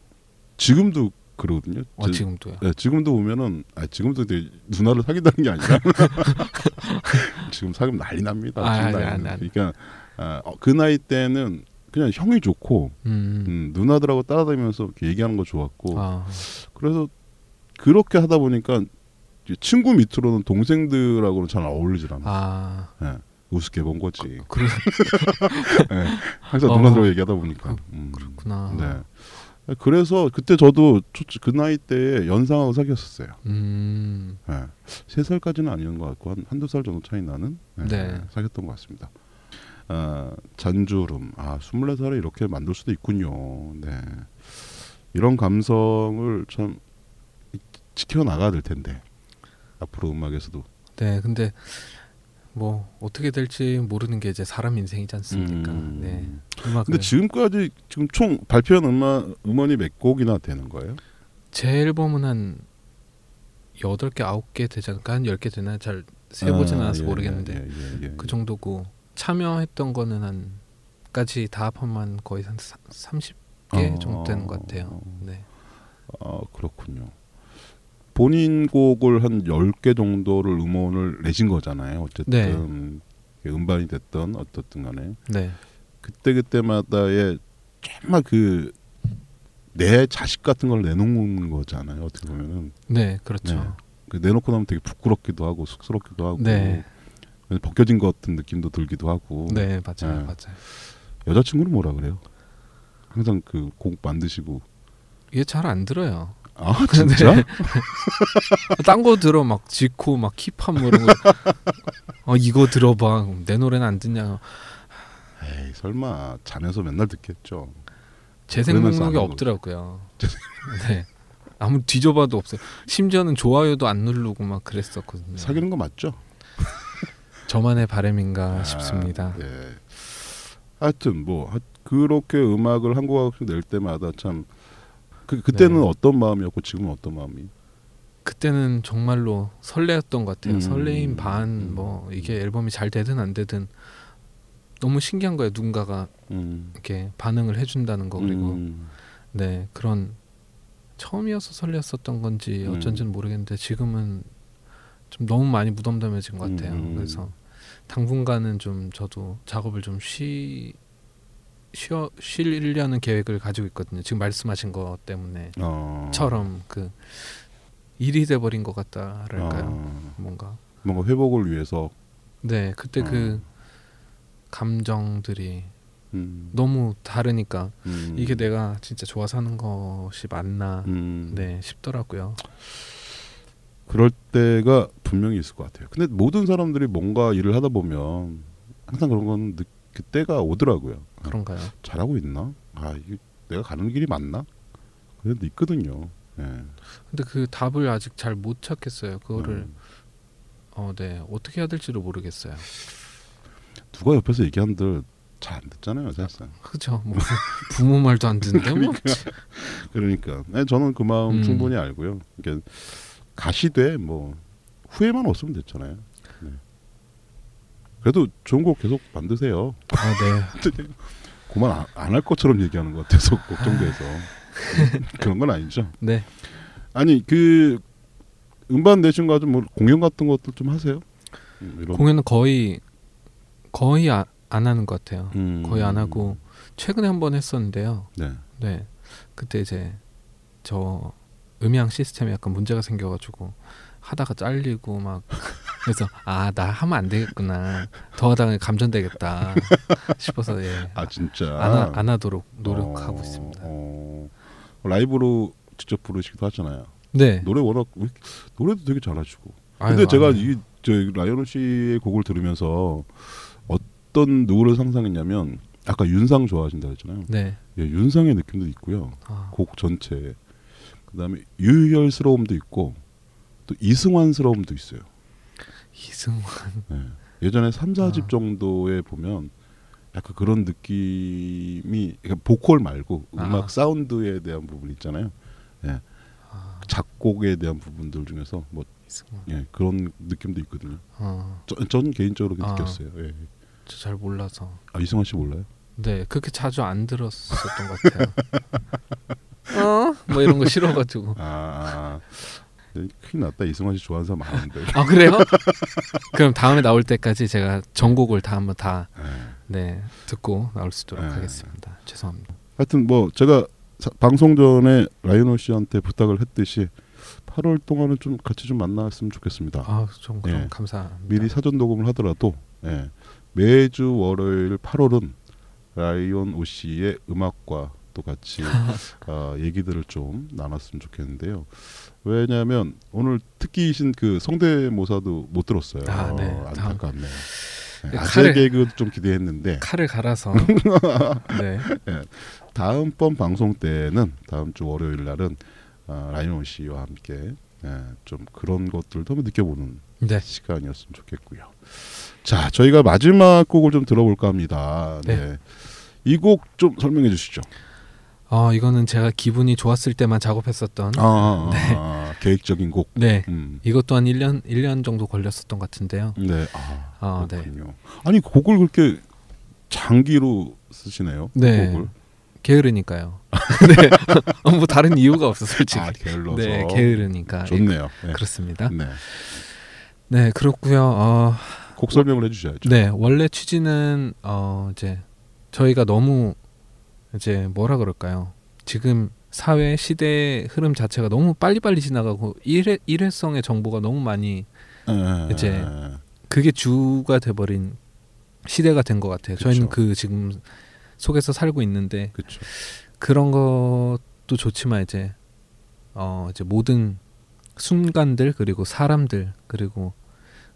Speaker 1: 지금도 그러거든요.
Speaker 3: 어,
Speaker 1: 저-
Speaker 3: 지금도요.
Speaker 1: 네, 지금도 보면은 아 지금도 이제 누나를 사귄다는 게 아니라 지금 사귀면 난리 납니다.
Speaker 3: 아,
Speaker 1: 난리
Speaker 3: 아니,
Speaker 1: 납니다.
Speaker 3: 아니.
Speaker 1: 그러니까 아, 어, 그 나이 때는 그냥 형이 좋고
Speaker 3: 음.
Speaker 1: 음, 누나들하고 따라다니면서 얘기하는 거 좋았고
Speaker 3: 아.
Speaker 1: 그래서 그렇게 하다 보니까 친구 밑으로는 동생들하고는 잘 어울리질 않아.
Speaker 3: 아.
Speaker 1: 예, 우습게 본 거지.
Speaker 3: 그래.
Speaker 1: 예, 항상
Speaker 3: 어.
Speaker 1: 누나들하고 얘기하다 보니까. 음.
Speaker 3: 그렇구나.
Speaker 1: 네. 그래서 그때 저도 초- 그 나이 때에 연상하고 사귀었었어요.
Speaker 3: 음.
Speaker 1: 예. 세 살까지는 아니었던 것 같고 한 한두 살 정도 차이 나는 예,
Speaker 3: 네.
Speaker 1: 사귀었던 것 같습니다. 아, 잔주름. 아, 24살에 이렇게 만들 수도 있군요. 네. 이런 감성을 참 지켜 나가야 될 텐데. 앞으로 음악에서도.
Speaker 3: 네. 근데 뭐 어떻게 될지 모르는 게 이제 사람 인생이지 않습니까?
Speaker 1: 음.
Speaker 3: 네. 음악을
Speaker 1: 근데 지금까지 지금 총 발표한 음악 음원이 몇 곡이나 되는 거예요?
Speaker 3: 제 앨범은 한 여덟 개 아홉 개 되지 않을까 한 열 개 되나 잘 세보진
Speaker 1: 아,
Speaker 3: 않아서
Speaker 1: 예,
Speaker 3: 모르겠는데
Speaker 1: 예, 예, 예,
Speaker 3: 그
Speaker 1: 예.
Speaker 3: 정도고 참여했던 거는 한까지 다 합하면 거의 한 30개
Speaker 1: 어.
Speaker 3: 정도 되는 것 같아요. 네.
Speaker 1: 아 그렇군요. 본인 곡을 한 10개 정도를 음원을 내신 거잖아요. 어쨌든
Speaker 3: 네.
Speaker 1: 음반이 됐던 어떻든 간에
Speaker 3: 네.
Speaker 1: 그때 그때마다의 정말 그 내 자식 같은 걸 내놓는 거잖아요. 어떻게 보면은
Speaker 3: 네, 그렇죠.
Speaker 1: 네. 그 내놓고 나면 되게 부끄럽기도 하고 쑥스럽기도 하고
Speaker 3: 네.
Speaker 1: 벗겨진 것 같은 느낌도 들기도 하고
Speaker 3: 네, 맞아요.
Speaker 1: 네.
Speaker 3: 맞아요.
Speaker 1: 여자친구는 뭐라 그래요? 항상 그 곡 만드시고
Speaker 3: 이게 잘안 들어요.
Speaker 1: 아 진짜?
Speaker 3: 네. 딴거 들어 막 지코 막 힙합 뭐 이런 거. 어 이거 들어봐. 내 노래는 안 듣냐.
Speaker 1: 에이 설마 자면서 맨날 듣겠죠.
Speaker 3: 재생 목록이. 없더라고요. 네. 아무 뒤져봐도 없어요. 심지어는 좋아요도 안 누르고 막 그랬었거든요.
Speaker 1: 사귀는 거 맞죠?
Speaker 3: 저만의 바램인가
Speaker 1: 아,
Speaker 3: 싶습니다.
Speaker 1: 예. 하여튼 뭐 하- 그렇게 음악을 한 곡씩 낼 때마다 참 그, 그때는
Speaker 3: 네.
Speaker 1: 어떤 마음이었고 지금은 어떤 마음이?
Speaker 3: 그때는 정말로 설레었던 것 같아요.
Speaker 1: 음.
Speaker 3: 설레임 반 뭐 이게 앨범이 잘 되든 안 되든 너무 신기한 거예요. 누군가가
Speaker 1: 음.
Speaker 3: 이렇게 반응을 해준다는 거 그리고
Speaker 1: 음.
Speaker 3: 네 그런 처음이어서 설레었었던 건지
Speaker 1: 음.
Speaker 3: 어쩐지는 모르겠는데 지금은 좀 너무 많이 무덤덤해진 것 같아요.
Speaker 1: 음.
Speaker 3: 그래서 당분간은 좀 저도 작업을 좀 쉬 쉬어 쉬려는 계획을 가지고 있거든요. 지금 말씀하신 것 때문에
Speaker 1: 어.
Speaker 3: 처럼 그 일이 돼버린 것 같다랄까요.
Speaker 1: 어.
Speaker 3: 뭔가
Speaker 1: 뭔가 회복을 위해서
Speaker 3: 네 그때 그
Speaker 1: 어.
Speaker 3: 감정들이
Speaker 1: 음.
Speaker 3: 너무 다르니까
Speaker 1: 음.
Speaker 3: 이게 내가 진짜 좋아서 하는 것이 맞나
Speaker 1: 음.
Speaker 3: 네 싶더라고요.
Speaker 1: 그럴 때가 분명히 있을 것 같아요. 근데 모든 사람들이 뭔가 일을 하다 보면 항상 그런 건 느, 그때가 오더라고요.
Speaker 3: 그런가요?
Speaker 1: 잘하고 있나? 아, 이게 내가 가는 길이 맞나? 그런 데 있거든요. 예.
Speaker 3: 근데 그 답을 아직 잘 못 찾겠어요. 그거를
Speaker 1: 음.
Speaker 3: 어, 네 어떻게 해야 될지를 모르겠어요.
Speaker 1: 누가 옆에서 얘기한들 잘 안 듣잖아요, 사실상.
Speaker 3: 그죠? 뭐 부모 말도 안 듣는데 뭐.
Speaker 1: 그러니까 네, 저는 그 마음
Speaker 3: 음.
Speaker 1: 충분히 알고요. 그러니까 가시되 뭐 후회만 없으면 됐잖아요. 네. 그래도 좋은 곡 계속 만드세요.
Speaker 3: 아 네.
Speaker 1: 그만 안 할 것처럼 얘기하는 것 같아서 걱정돼서 그런 건 아니죠.
Speaker 3: 네.
Speaker 1: 아니 그 음반 내신 거 가지고 뭐 공연 같은 것도 좀 하세요? 음, 이런
Speaker 3: 공연은 거의 거의 아, 안 하는 것 같아요.
Speaker 1: 음.
Speaker 3: 거의 안 하고 최근에 한 번 했었는데요.
Speaker 1: 네.
Speaker 3: 네. 그때 이제 저 음향 시스템에 약간 문제가 생겨가지고 하다가 잘리고 막 그래서 아 나 하면 안 되겠구나 더 하다가 감전되겠다 싶어서 예.
Speaker 1: 아 진짜
Speaker 3: 안, 하, 안 하도록 노력하고
Speaker 1: 어,
Speaker 3: 있습니다.
Speaker 1: 어, 라이브로 직접 부르시기도 하잖아요.
Speaker 3: 네.
Speaker 1: 노래 워낙 왜- 노래도 되게 잘하시고.
Speaker 3: 아유,
Speaker 1: 근데 제가
Speaker 3: 아유.
Speaker 1: 이저 라이언 씨의 곡을 들으면서 어떤 누구를 상상했냐면 아까 윤상 좋아하신다 했잖아요.
Speaker 3: 네.
Speaker 1: 예, 윤상의 느낌도 있고요.
Speaker 3: 아,
Speaker 1: 곡 전체. 그다음에 유희열스러움도 있고 또 이승환스러움도 있어요.
Speaker 3: 이승환.
Speaker 1: 예. 예전에 3, 4집
Speaker 3: 아.
Speaker 1: 정도에 보면 약간 그런 느낌이 그러니까 보컬 말고 음악
Speaker 3: 아.
Speaker 1: 사운드에 대한 부분 있잖아요. 예.
Speaker 3: 아,
Speaker 1: 작곡에 대한 부분들 중에서 뭐
Speaker 3: 이승환.
Speaker 1: 예, 그런 느낌도 있거든요.
Speaker 3: 어,
Speaker 1: 전, 전 개인적으로
Speaker 3: 아.
Speaker 1: 느꼈어요. 예.
Speaker 3: 저잘 몰라서.
Speaker 1: 아 이승환 씨 몰라요?
Speaker 3: 네, 그렇게 자주 안 들었었던 것 같아요. 어? 뭐 이런 거 싫어가지고.
Speaker 1: 아, 아. 네, 큰일 났다. 이승환 씨 좋아하는 사람 많은데.
Speaker 3: 아 그래요? 그럼 다음에 나올 때까지 제가 전곡을 다 한번 다
Speaker 1: 예.
Speaker 3: 네, 듣고 나올 수 있도록
Speaker 1: 네.
Speaker 3: 하겠습니다. 죄송합니다.
Speaker 1: 하여튼 뭐 제가 사- 방송 전에 라이오노 씨한테 부탁을 했듯이 8월 동안은 좀 같이 좀 만났으면 좋겠습니다.
Speaker 3: 아, 좀 그럼
Speaker 1: 예.
Speaker 3: 감사합니다.
Speaker 1: 미리 사전 녹음을 하더라도 예. 매주 월요일 8월은 라이온 오 씨의 음악과 또 같이 어, 얘기들을 좀 나눴으면 좋겠는데요. 왜냐하면 오늘 특기이신 그 성대모사도 못 들었어요.
Speaker 3: 아, 네.
Speaker 1: 어, 안타깝네요. 네,
Speaker 3: 그
Speaker 1: 아재 개그도 좀 기대했는데
Speaker 3: 칼을 갈아서 네.
Speaker 1: 다음번 방송 때는 다음 주 월요일 날은 어, 라이온 씨와 함께 예, 좀 그런 것들도 한번 느껴보는
Speaker 3: 네.
Speaker 1: 시간이었으면 좋겠고요. 자, 저희가 마지막 곡을 좀 들어볼까 합니다. 네.
Speaker 3: 네.
Speaker 1: 이곡 좀 설명해 주시죠.
Speaker 3: 어, 이거는 제가 기분이 좋았을 때만 작업했었던
Speaker 1: 아, 아,
Speaker 3: 네.
Speaker 1: 아, 계획적인 곡.
Speaker 3: 네.
Speaker 1: 음.
Speaker 3: 이것도 한 1년 1년 정도 걸렸었던 것 같은데요.
Speaker 1: 네. 아,
Speaker 3: 아, 네.
Speaker 1: 그렇군요. 아니 곡을 그렇게 장기로 쓰시네요.
Speaker 3: 네.
Speaker 1: 곡을.
Speaker 3: 게으르니까요. 네. 어, 뭐 다른 이유가 없어 솔직히.
Speaker 1: 아, 게을러서.
Speaker 3: 네, 게으르니까.
Speaker 1: 좋네요. 네.
Speaker 3: 그렇습니다.
Speaker 1: 네.
Speaker 3: 네, 그렇고요. 어,
Speaker 1: 곡 설명을 해 주셔야죠.
Speaker 3: 네, 원래 취지는 어 이제 저희가 너무 이제 뭐라 그럴까요? 지금 사회 시대 흐름 자체가 너무 빨리빨리 지나가고 일회 일회성의 정보가 너무 많이
Speaker 1: 예,
Speaker 3: 이제 그게 주가 돼버린 시대가 된 것 같아요. 저희는
Speaker 1: 그쵸.
Speaker 3: 그 지금 속에서 살고 있는데
Speaker 1: 그렇죠.
Speaker 3: 그런 것도 좋지만 이제 어 이제 모든 순간들 그리고 사람들 그리고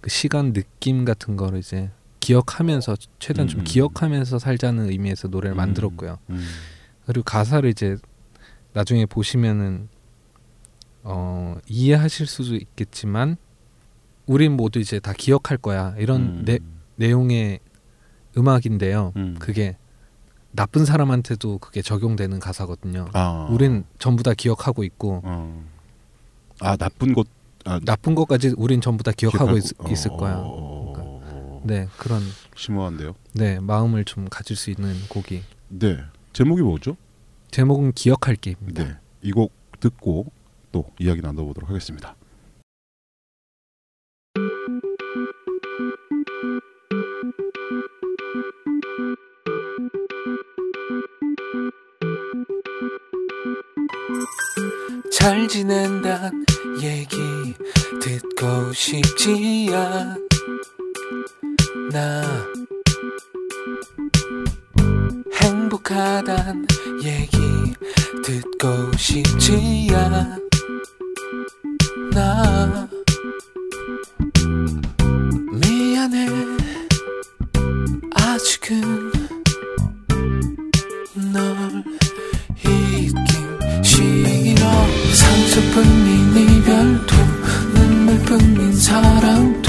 Speaker 3: 그 시간 느낌 같은 거를 이제 기억하면서 최대한 좀
Speaker 1: 음.
Speaker 3: 기억하면서 살자는 의미에서 노래를
Speaker 1: 음.
Speaker 3: 만들었고요.
Speaker 1: 음.
Speaker 3: 그리고 가사를 이제 나중에 보시면은 어 이해하실 수도 있겠지만 우린 모두 이제 다 기억할 거야 이런
Speaker 1: 음.
Speaker 3: 내, 내용의 음악인데요.
Speaker 1: 음.
Speaker 3: 그게 나쁜 사람한테도 그게 적용되는 가사거든요.
Speaker 1: 아.
Speaker 3: 우린 전부 다 기억하고 있고
Speaker 1: 어. 아 나쁜 것 아,
Speaker 3: 나쁜 것까지 우린 전부 다 기억하고 있,
Speaker 1: 어,
Speaker 3: 있을 거야. 네 그런
Speaker 1: 심오한데요.
Speaker 3: 네 마음을 좀 가질 수 있는 곡이
Speaker 1: 네. 제목이 뭐죠?
Speaker 3: 제목은 기억할게입니다.
Speaker 1: 네. 이 곡 듣고 또 이야기 나눠보도록 하겠습니다.
Speaker 4: 잘 지낸단 얘기 듣고 싶지 않 아 행복하단 얘기 듣고 싶지 않아 미안해. 아직은 널 잊긴 싫어. 상처뿐인 이별도 눈물뿐인 하지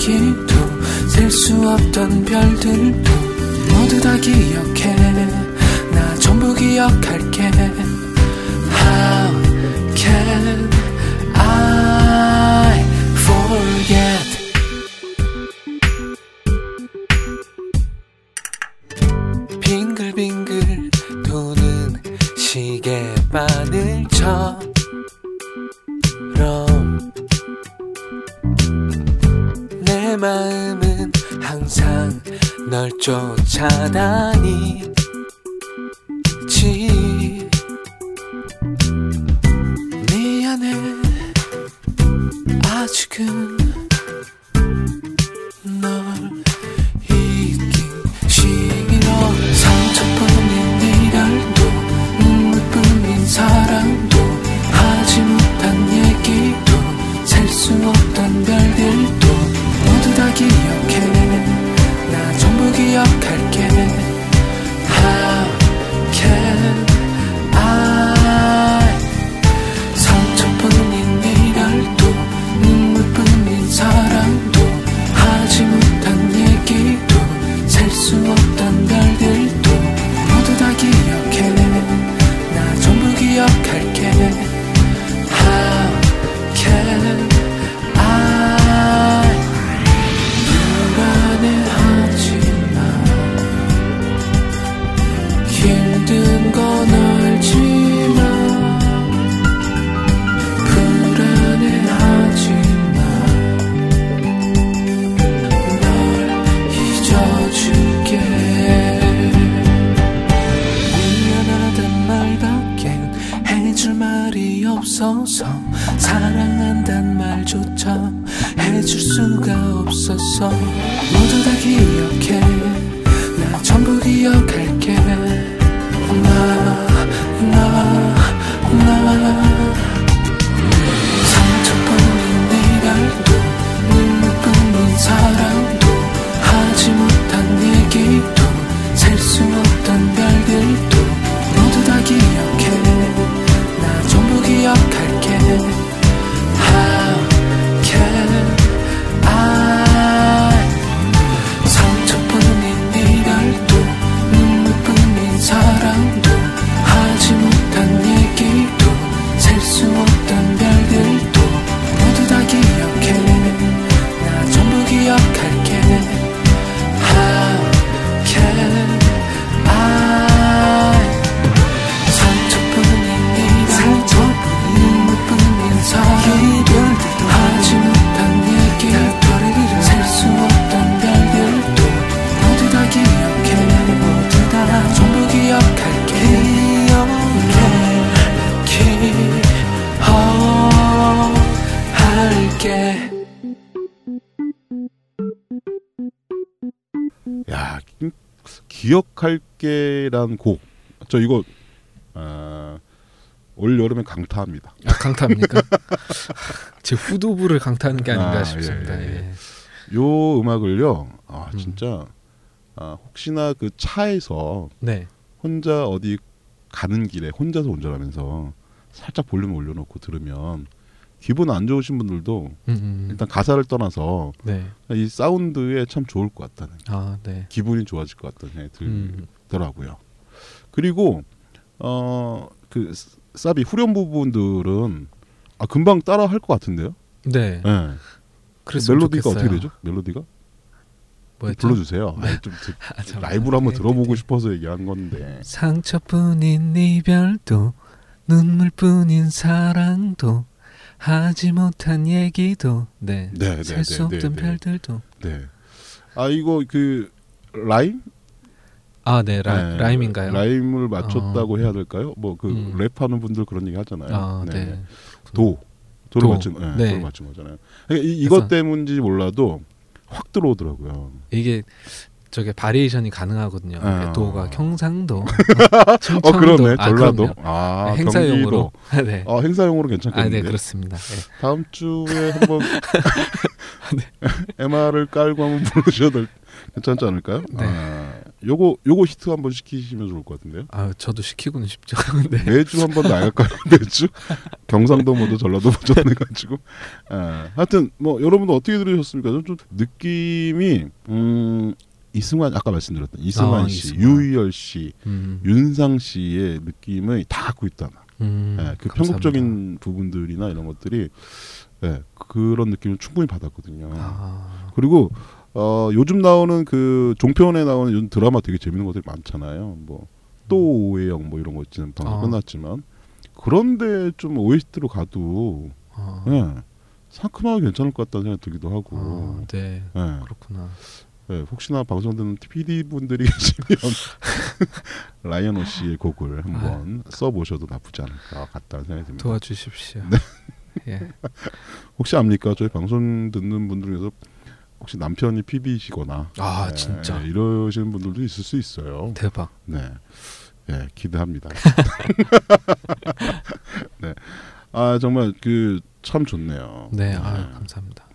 Speaker 4: 얘기도 셀 수 없던 별들도 모두 다 기억해. 나 전부 기억할게. How can 쫓아
Speaker 1: 기억할게란 곡. 저 이거 아, 올 여름에 강타합니다.
Speaker 3: 아, 강타입니까? 제 후두부를 강타하는 게 아닌가
Speaker 1: 아,
Speaker 3: 싶습니다.
Speaker 1: 예, 예.
Speaker 3: 예.
Speaker 1: 요 음악을요. 아
Speaker 3: 음.
Speaker 1: 진짜 아, 혹시나 그 차에서
Speaker 3: 네.
Speaker 1: 혼자 어디 가는 길에 혼자서 운전하면서 살짝 볼륨 올려놓고 들으면 기분 안 좋으신 분들도
Speaker 3: 음, 음.
Speaker 1: 일단 가사를 떠나서
Speaker 3: 네.
Speaker 1: 이 사운드에 참 좋을 것 같다는
Speaker 3: 아, 네.
Speaker 1: 기분이 좋아질 것 같다는 생각이
Speaker 3: 음.
Speaker 1: 들더라고요. 그리고 어그 사비 후렴 부분들은 아 금방 따라 할 것 같은데요.
Speaker 3: 네.
Speaker 1: 예.
Speaker 3: 그랬으면
Speaker 1: 멜로디가
Speaker 3: 좋겠어요.
Speaker 1: 어떻게 되죠? 멜로디가
Speaker 3: 뭐였죠?
Speaker 1: 불러주세요. 아니, 좀 드-
Speaker 3: 아.
Speaker 1: 라이브로 한번
Speaker 3: 네,
Speaker 1: 들어보고
Speaker 3: 네.
Speaker 1: 싶어서 얘기한 건데.
Speaker 3: 상처뿐인 이별도 눈물뿐인 사랑도 하지 못한 얘기도 네.
Speaker 1: 네, 네,
Speaker 3: 셀수
Speaker 1: 네,
Speaker 3: 없던
Speaker 1: 네, 네.
Speaker 3: 별들도
Speaker 1: 네. 아 이거 그 라임?
Speaker 3: 아, 네. 라,
Speaker 1: 네,
Speaker 3: 라임인가요?
Speaker 1: 라임을 맞췄다고 해야 될까요? 뭐그
Speaker 3: 음.
Speaker 1: 랩하는 분들 그런 얘기 하잖아요.
Speaker 3: 아, 네.
Speaker 1: 도 도를
Speaker 3: 도.
Speaker 1: 맞춘 네,
Speaker 3: 네.
Speaker 1: 도를 맞춘 거잖아요. 그러니까 이, 이것
Speaker 3: 그래서-
Speaker 1: 때문인지 몰라도 확 들어오더라고요.
Speaker 3: 이게 저게 variation이 가능하거든요.
Speaker 1: 아.
Speaker 3: 도가 경상도,
Speaker 1: 어
Speaker 3: 충청도,
Speaker 1: 그러네
Speaker 3: 아,
Speaker 1: 전라도.
Speaker 3: 그럼요.
Speaker 1: 아
Speaker 3: 행사용으로. 네.
Speaker 1: 아 행사용으로
Speaker 3: 아,
Speaker 1: 괜찮겠는데.
Speaker 3: 네, 그렇습니다. 네.
Speaker 1: 다음 주에 한번 MR을 깔고 한번 부르셔도 될- 괜찮지 않을까요?
Speaker 3: 네.
Speaker 1: 아, 요거 요거 히트 한번 시키시면 좋을 것 같은데요.
Speaker 3: 아, 저도 시키고는 싶죠. 네.
Speaker 1: 매주 한 번 나갈까요? 매주 경상도 모드 전라도 버전 해가지고. 아, 하여튼 뭐 여러분도 어떻게 들으셨습니까? 좀, 좀 느낌이 음, 이승환 아까 말씀드렸던 이승환
Speaker 3: 아,
Speaker 1: 씨,
Speaker 3: 이승환.
Speaker 1: 유희열 씨,
Speaker 3: 음,
Speaker 1: 윤상 씨의 느낌을 다 갖고 있다.
Speaker 3: 음,
Speaker 1: 예, 그
Speaker 3: 감사합니다.
Speaker 1: 편곡적인 부분들이나 이런 것들이 예, 그런 느낌을 충분히 받았거든요.
Speaker 3: 아,
Speaker 1: 그리고 어, 요즘 나오는 그 종편에 나오는 요즘 드라마 되게 재밌는 것들이 많잖아요. 뭐또 오해영 뭐 이런 거 지금 방송
Speaker 3: 아.
Speaker 1: 끝났지만 그런데 좀 OST로 가도
Speaker 3: 아,
Speaker 1: 예, 상큼하게 괜찮을 것 같다는 생각이 들기도 하고
Speaker 3: 아, 네.
Speaker 1: 예,
Speaker 3: 그렇구나.
Speaker 1: 예, 혹시나 방송 듣는 PD 분들이 계시면 라이언 오 씨의 곡을 한번 써보셔도 나쁘지 않을 것 같다는 생각이 듭니다.
Speaker 3: 도와주십시오.
Speaker 1: 네.
Speaker 3: 예.
Speaker 1: 혹시 압니까? 저희 방송 듣는 분들 중에서 혹시 남편이 PB시거나
Speaker 3: 아, 진짜.
Speaker 1: 이러시는 분들도 있을 수 있어요.
Speaker 3: 대박.
Speaker 1: 네, 예, 기대합니다. 네, 아 정말 그 참 좋네요.
Speaker 3: 네, 아, 감사합니다.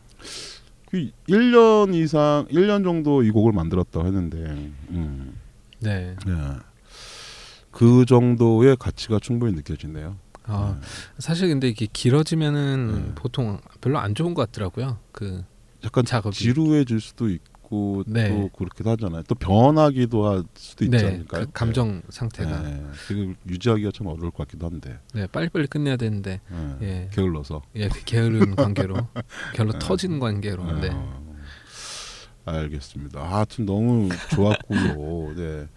Speaker 1: 그 1년 이상, 1년 정도 이 곡을 만들었다고 했는데, 음,
Speaker 3: 네.
Speaker 1: 예. 그 정도의 가치가 충분히 느껴지네요.
Speaker 3: 아,
Speaker 1: 네.
Speaker 3: 사실 근데 이게 길어지면은
Speaker 1: 네.
Speaker 3: 보통 별로 안 좋은 것 같더라고요. 그
Speaker 1: 약간
Speaker 3: 작업이.
Speaker 1: 지루해질 수도 있고
Speaker 3: 네.
Speaker 1: 또 그렇기도 하잖아요. 또 변하기도 할 수도 있지
Speaker 3: 네,
Speaker 1: 않을까요?
Speaker 3: 그 감정 상태가
Speaker 1: 네. 네. 그걸 유지하기가 참 어려울 것 같기도 한데.
Speaker 3: 네, 빨리빨리 끝내야 되는데
Speaker 1: 네.
Speaker 3: 예.
Speaker 1: 게을러서.
Speaker 3: 예, 그 게으른 관계로 결로
Speaker 1: 네.
Speaker 3: 터지는 관계로. 네.
Speaker 1: 어, 알겠습니다. 아, 하여튼 너무 좋았고요. 네.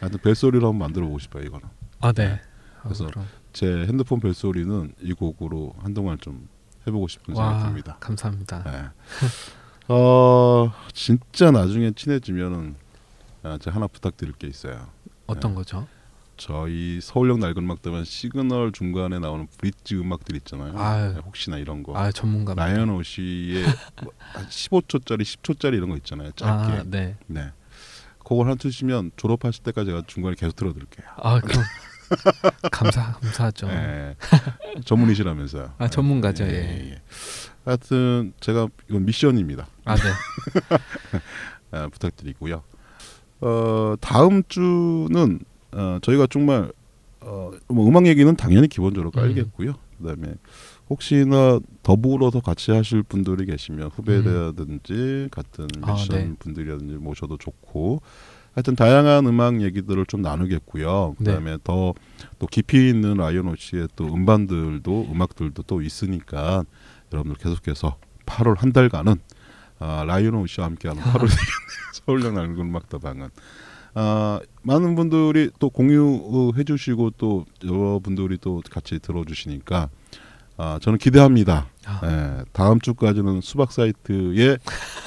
Speaker 1: 하여튼 벨소리로 한번 만들어 보고 싶어요, 이거는.
Speaker 3: 아, 네.
Speaker 1: 그래서
Speaker 3: 아.
Speaker 1: 제 핸드폰 벨소리는 이 곡으로 한동안 좀 해보고 싶은 생각이
Speaker 3: 와,
Speaker 1: 듭니다.
Speaker 3: 감사합니다.
Speaker 1: 네. 어, 진짜 나중에 친해지면은 아, 제가 하나 부탁드릴 게 있어요.
Speaker 3: 어떤
Speaker 1: 네.
Speaker 3: 거죠?
Speaker 1: 저희 서울역 낡은 음악 들으면 시그널 중간에 나오는 브릿지 음악들 있잖아요.
Speaker 3: 아유.
Speaker 1: 네, 혹시나 이런 거.
Speaker 3: 아 전문가.
Speaker 1: 라이언 오 씨의 뭐, 한 15초짜리, 10초짜리 이런 거 있잖아요. 짧게.
Speaker 3: 아 네.
Speaker 1: 네. 그걸 한 트시면 졸업하실 때까지 제가 중간에 계속 들어드릴게요.
Speaker 3: 아 그럼 감사 감사하죠.
Speaker 1: 예. 전문이시라면서요.
Speaker 3: 아 전문가죠. 예.
Speaker 1: 하여튼 제가 이건 미션입니다.
Speaker 3: 아 네.
Speaker 1: 아, 부탁드리고요. 어, 다음 주는 어, 저희가 정말 어, 뭐 음악 얘기는 당연히 기본적으로
Speaker 3: 음.
Speaker 1: 깔겠고요. 그다음에 혹시나 더불어서 같이 하실 분들이 계시면 후배라든지 같은
Speaker 3: 아,
Speaker 1: 미션
Speaker 3: 네.
Speaker 1: 분들이라든지 모셔도 좋고 하여튼 다양한 음악 얘기들을 좀 나누겠고요.
Speaker 3: 네.
Speaker 1: 그다음에 더또 깊이 있는 라이언 오씨의 또 음반들도 음악들도 또 있으니까 여러분들 계속해서 8월 한 달간은 아, 라이언 오씨와 함께하는 8월 서울역 낡은 음악다방은 아, 많은 분들이 또 공유해 주시고 또 여러분들이 또 같이 들어주시니까 아, 저는 기대합니다.
Speaker 3: 아,
Speaker 1: 예, 다음 주까지는 수박 사이트의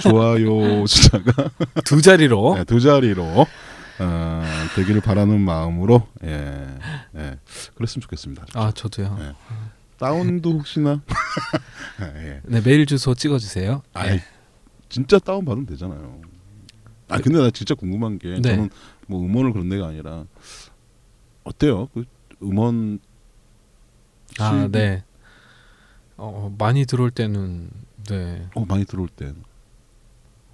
Speaker 1: 좋아요 숫자가
Speaker 3: 두 자리로.
Speaker 1: 네, 두 자리로 어, 되기를 바라는 마음으로 예, 예, 그랬으면 좋겠습니다.
Speaker 3: 아 저도요.
Speaker 1: 네. 다운도 혹시나 예.
Speaker 3: 네 메일 주소 찍어주세요.
Speaker 1: 아이,
Speaker 3: 예.
Speaker 1: 진짜 다운 받으면 되잖아요. 아 근데 나 진짜 궁금한 게
Speaker 3: 네.
Speaker 1: 저는 뭐 음원을 그런 데가 아니라 어때요? 그 음원
Speaker 3: 아 네. 어 많이 들어올 때는 네.
Speaker 1: 어 많이 들어올 때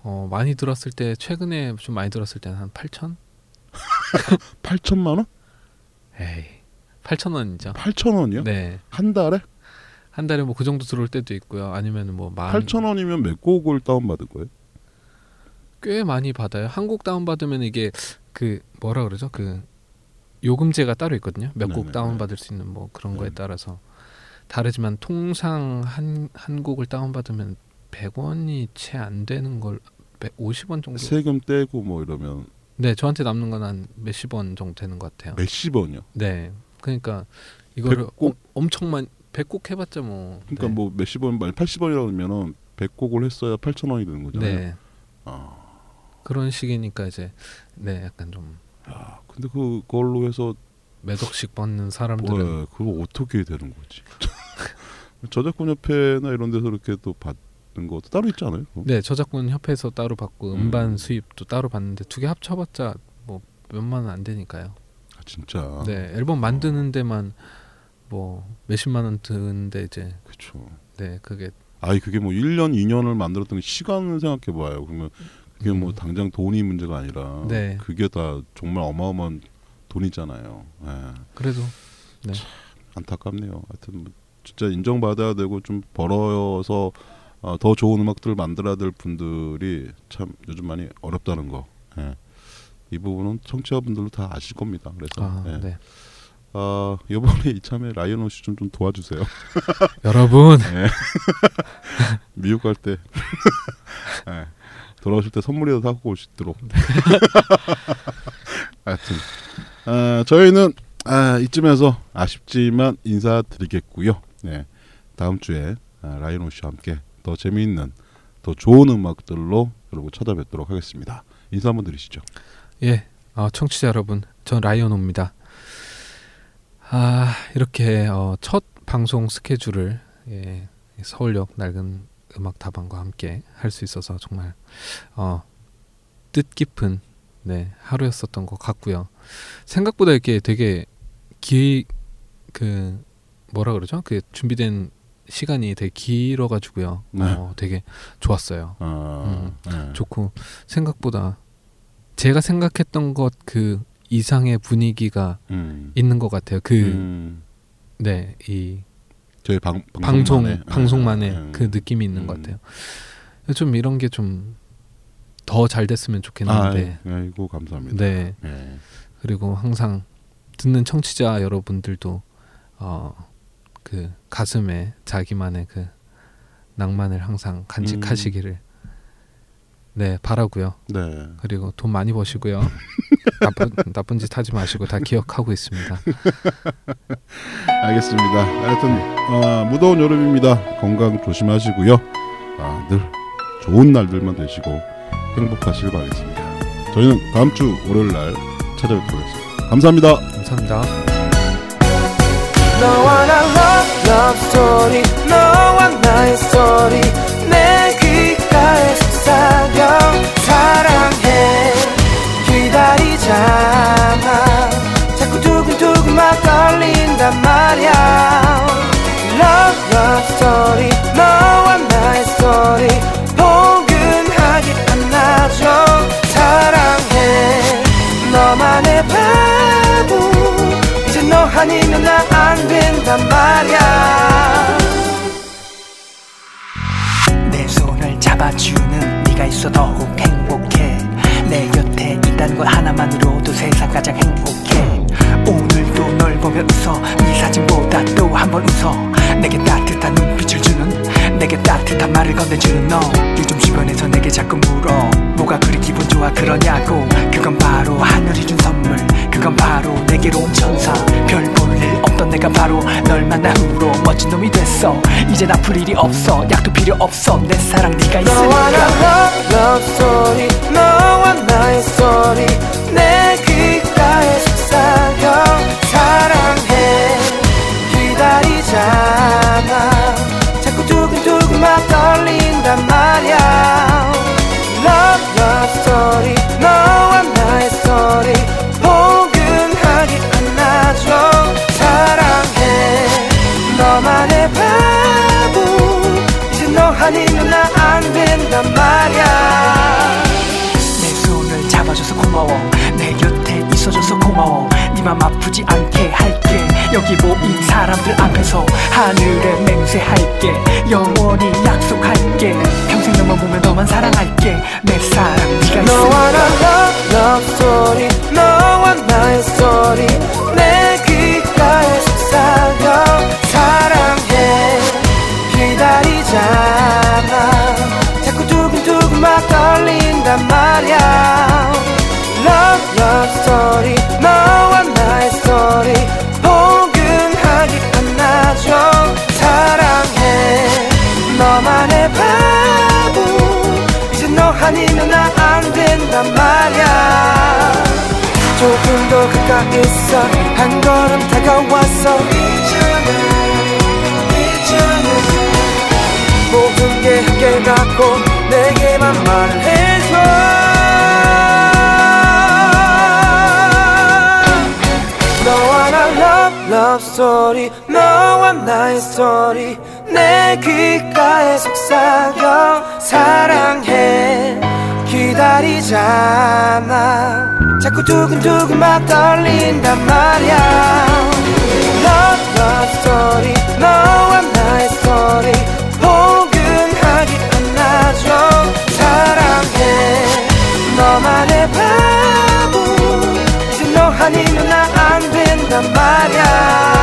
Speaker 3: 어 많이 들었을 때 최근에 좀 많이 들었을 때는 한 8천?
Speaker 1: 8천만 원?
Speaker 3: 에이 8천 원이죠.
Speaker 1: 8천 원이요?
Speaker 3: 네.
Speaker 1: 한 달에?
Speaker 3: 한 달에 뭐 그 정도 들어올 때도 있고요. 아니면 뭐 만
Speaker 1: 8천 원이면 몇 곡을 다운 받을 거예요?
Speaker 3: 꽤 많이 받아요. 한국 다운 받으면 이게 그 뭐라 그러죠? 그 요금제가 따로 있거든요. 몇곡
Speaker 1: 네네네.
Speaker 3: 다운 받을 수 있는 뭐 그런 거에
Speaker 1: 네.
Speaker 3: 따라서 다르지만 통상 한 한 곡을 다운 받으면 100원이 채 안 되는 걸 150원 정도.
Speaker 1: 세금 떼고 뭐 이러면
Speaker 3: 네, 저한테 남는 건 한 몇십 원 정도 되는 것 같아요.
Speaker 1: 몇십 원이요?
Speaker 3: 네. 그러니까 이거를? 엄- 엄청 많이 100곡 해 봤자 뭐
Speaker 1: 그러니까
Speaker 3: 네.
Speaker 1: 뭐 몇십 원, 80원이라고 하면은 100곡을 했어야 8천 원이 되는 거잖아요.
Speaker 3: 네.
Speaker 1: 아,
Speaker 3: 그런 식이니까 이제 네, 약간 좀
Speaker 1: 야, 근데 그걸로 해서
Speaker 3: 몇 억씩 받는 사람들은
Speaker 1: 뭐, 그거 어떻게 되는 거지? 저작권 협회나 이런 데서 이렇게 또 받는 것도 따로? 그거?
Speaker 3: 네 저작권 협회에서 따로 받고
Speaker 1: 음.
Speaker 3: 음반 수입도 따로 받는데 두 개 합쳐봤자 뭐 몇만 원 안 되니까요.
Speaker 1: 아, 진짜.
Speaker 3: 네 앨범 만드는 데만 뭐 몇십만 원 드는데 이제
Speaker 1: 그렇죠.
Speaker 3: 네 그게
Speaker 1: 아이 그게 뭐 1년, 2년을 만들었던 게 시간을 생각해 봐요. 그러면 그게 뭐
Speaker 3: 음.
Speaker 1: 당장 돈이 문제가 아니라
Speaker 3: 네.
Speaker 1: 그게 다 정말 어마어마한 돈이잖아요. 예.
Speaker 3: 그래도 네
Speaker 1: 안타깝네요. 하여튼 뭐 진짜 인정받아야 되고 좀 벌어서 어, 더 좋은 음악들을 만들어야 될 분들이 참 요즘 많이 어렵다는 거. 예. 이 부분은 청취자분들도 다 아실 겁니다. 그래서
Speaker 3: 아,
Speaker 1: 예.
Speaker 3: 네.
Speaker 1: 아, 이번에 이참에 라이언 옷이 좀, 좀 도와주세요.
Speaker 3: 여러분
Speaker 1: 예. 미국 갈 때 예. 돌아오실 때 선물이라도 사고 오시도록. 하여튼 아, 저희는 아, 이쯤에서 아쉽지만 인사드리겠고요. 네. 다음 주에 아, 라이언 씨와 함께 더 재미있는 더 좋은 음악들로 여러분 찾아뵙도록 하겠습니다. 인사 한번 드리시죠.
Speaker 3: 예, 어, 청취자 여러분, 전 라이언호입니다. 아 이렇게 어, 첫 방송 스케줄을 예, 서울역 낡은 음악 다방과 함께 할 수 있어서 정말 어, 뜻깊은 네, 하루였었던 것 같고요. 생각보다 이렇게 되게 기그 뭐라 그러죠? 그 준비된 시간이 되게 길어가지고요.
Speaker 1: 네.
Speaker 3: 어, 되게 좋았어요.
Speaker 1: 아, 네.
Speaker 3: 좋고 생각보다 제가 생각했던 것 그 이상의 분위기가
Speaker 1: 음.
Speaker 3: 있는 것 같아요. 그
Speaker 1: 음.
Speaker 3: 네, 이
Speaker 1: 저희 방,
Speaker 3: 방송
Speaker 1: 방송만의,
Speaker 3: 방송만의
Speaker 1: 음.
Speaker 3: 그 느낌이 있는 것
Speaker 1: 음.
Speaker 3: 같아요. 좀 이런 게 좀 더 잘 됐으면 좋겠는데.
Speaker 1: 아, 아이고 감사합니다.
Speaker 3: 네.
Speaker 1: 네.
Speaker 3: 그리고 항상 듣는 청취자 여러분들도 어 그 가슴에 자기만의 그 낭만을 항상 간직하시기를 네 바라고요.
Speaker 1: 네.
Speaker 3: 그리고 돈 많이 버시고요. 나쁜 나쁜 짓 하지 마시고 다 기억하고 있습니다.
Speaker 1: 알겠습니다. 하여튼 어, 무더운 여름입니다. 건강 조심하시고요. 아, 늘 좋은 날들만 되시고 행복하시길 바라겠습니다. 저희는 다음 주 월요일 날 찾아뵙도록 하겠습니다. 감사합니다.
Speaker 3: 감사합니다.
Speaker 5: 너와 나 love love story 너와 나의 story 내 귓가에 속삭여 사랑해 기다리잖아 자꾸 두근두근 막 떨린단 말야 love love story 너와 나의 story 아니면 나 안 된단 말야. 내 손을 잡아주는 네가 있어 더욱 행복해. 내 곁에 있다는 것 하나만으로도 세상 가장 행복해. 오늘도 널 보며 웃어. 네 사진보다 또 한 번 웃어. 내게 따뜻한 눈빛을 주는 내게 따뜻한 말을 건네주는 너. 요즘 주변에서 내게 자꾸 물어. 뭐가 그리 기분 좋아 그러냐고. 그건 바로 하늘이 준 선물 그건 바로 내게로 온 천사. 별 볼 일 없던 내가 바로 널 만나 후로 멋진 놈이 됐어. 이젠 아플 일이 없어. 약도 필요 없어. 내 사랑 네가 있으니까. 너와 나 love, love story. 너와 나의 story. 내 귓가 여기 모인 사람들 앞에서 하늘에 맹세할게. 영원히 약속할게. 평생 너만 보면 너만 사랑할게. 내 사랑 네가 있으니까 너와 나 love love story 가까이 있어. 한 걸음 다가왔어 이제는 이제는 모든 게 함께 갖고 내게만 말해줘. love story 너와 나의 story 내 귓가에 속삭여 사랑해. 기다리잖아 자꾸 두근두근 막 떨린단 말이야. Love, love story 너와 나의 story. 포근하게 안아줘. 사랑해. 너만의 바보. 그 진노하니는 나안 된단 말이야.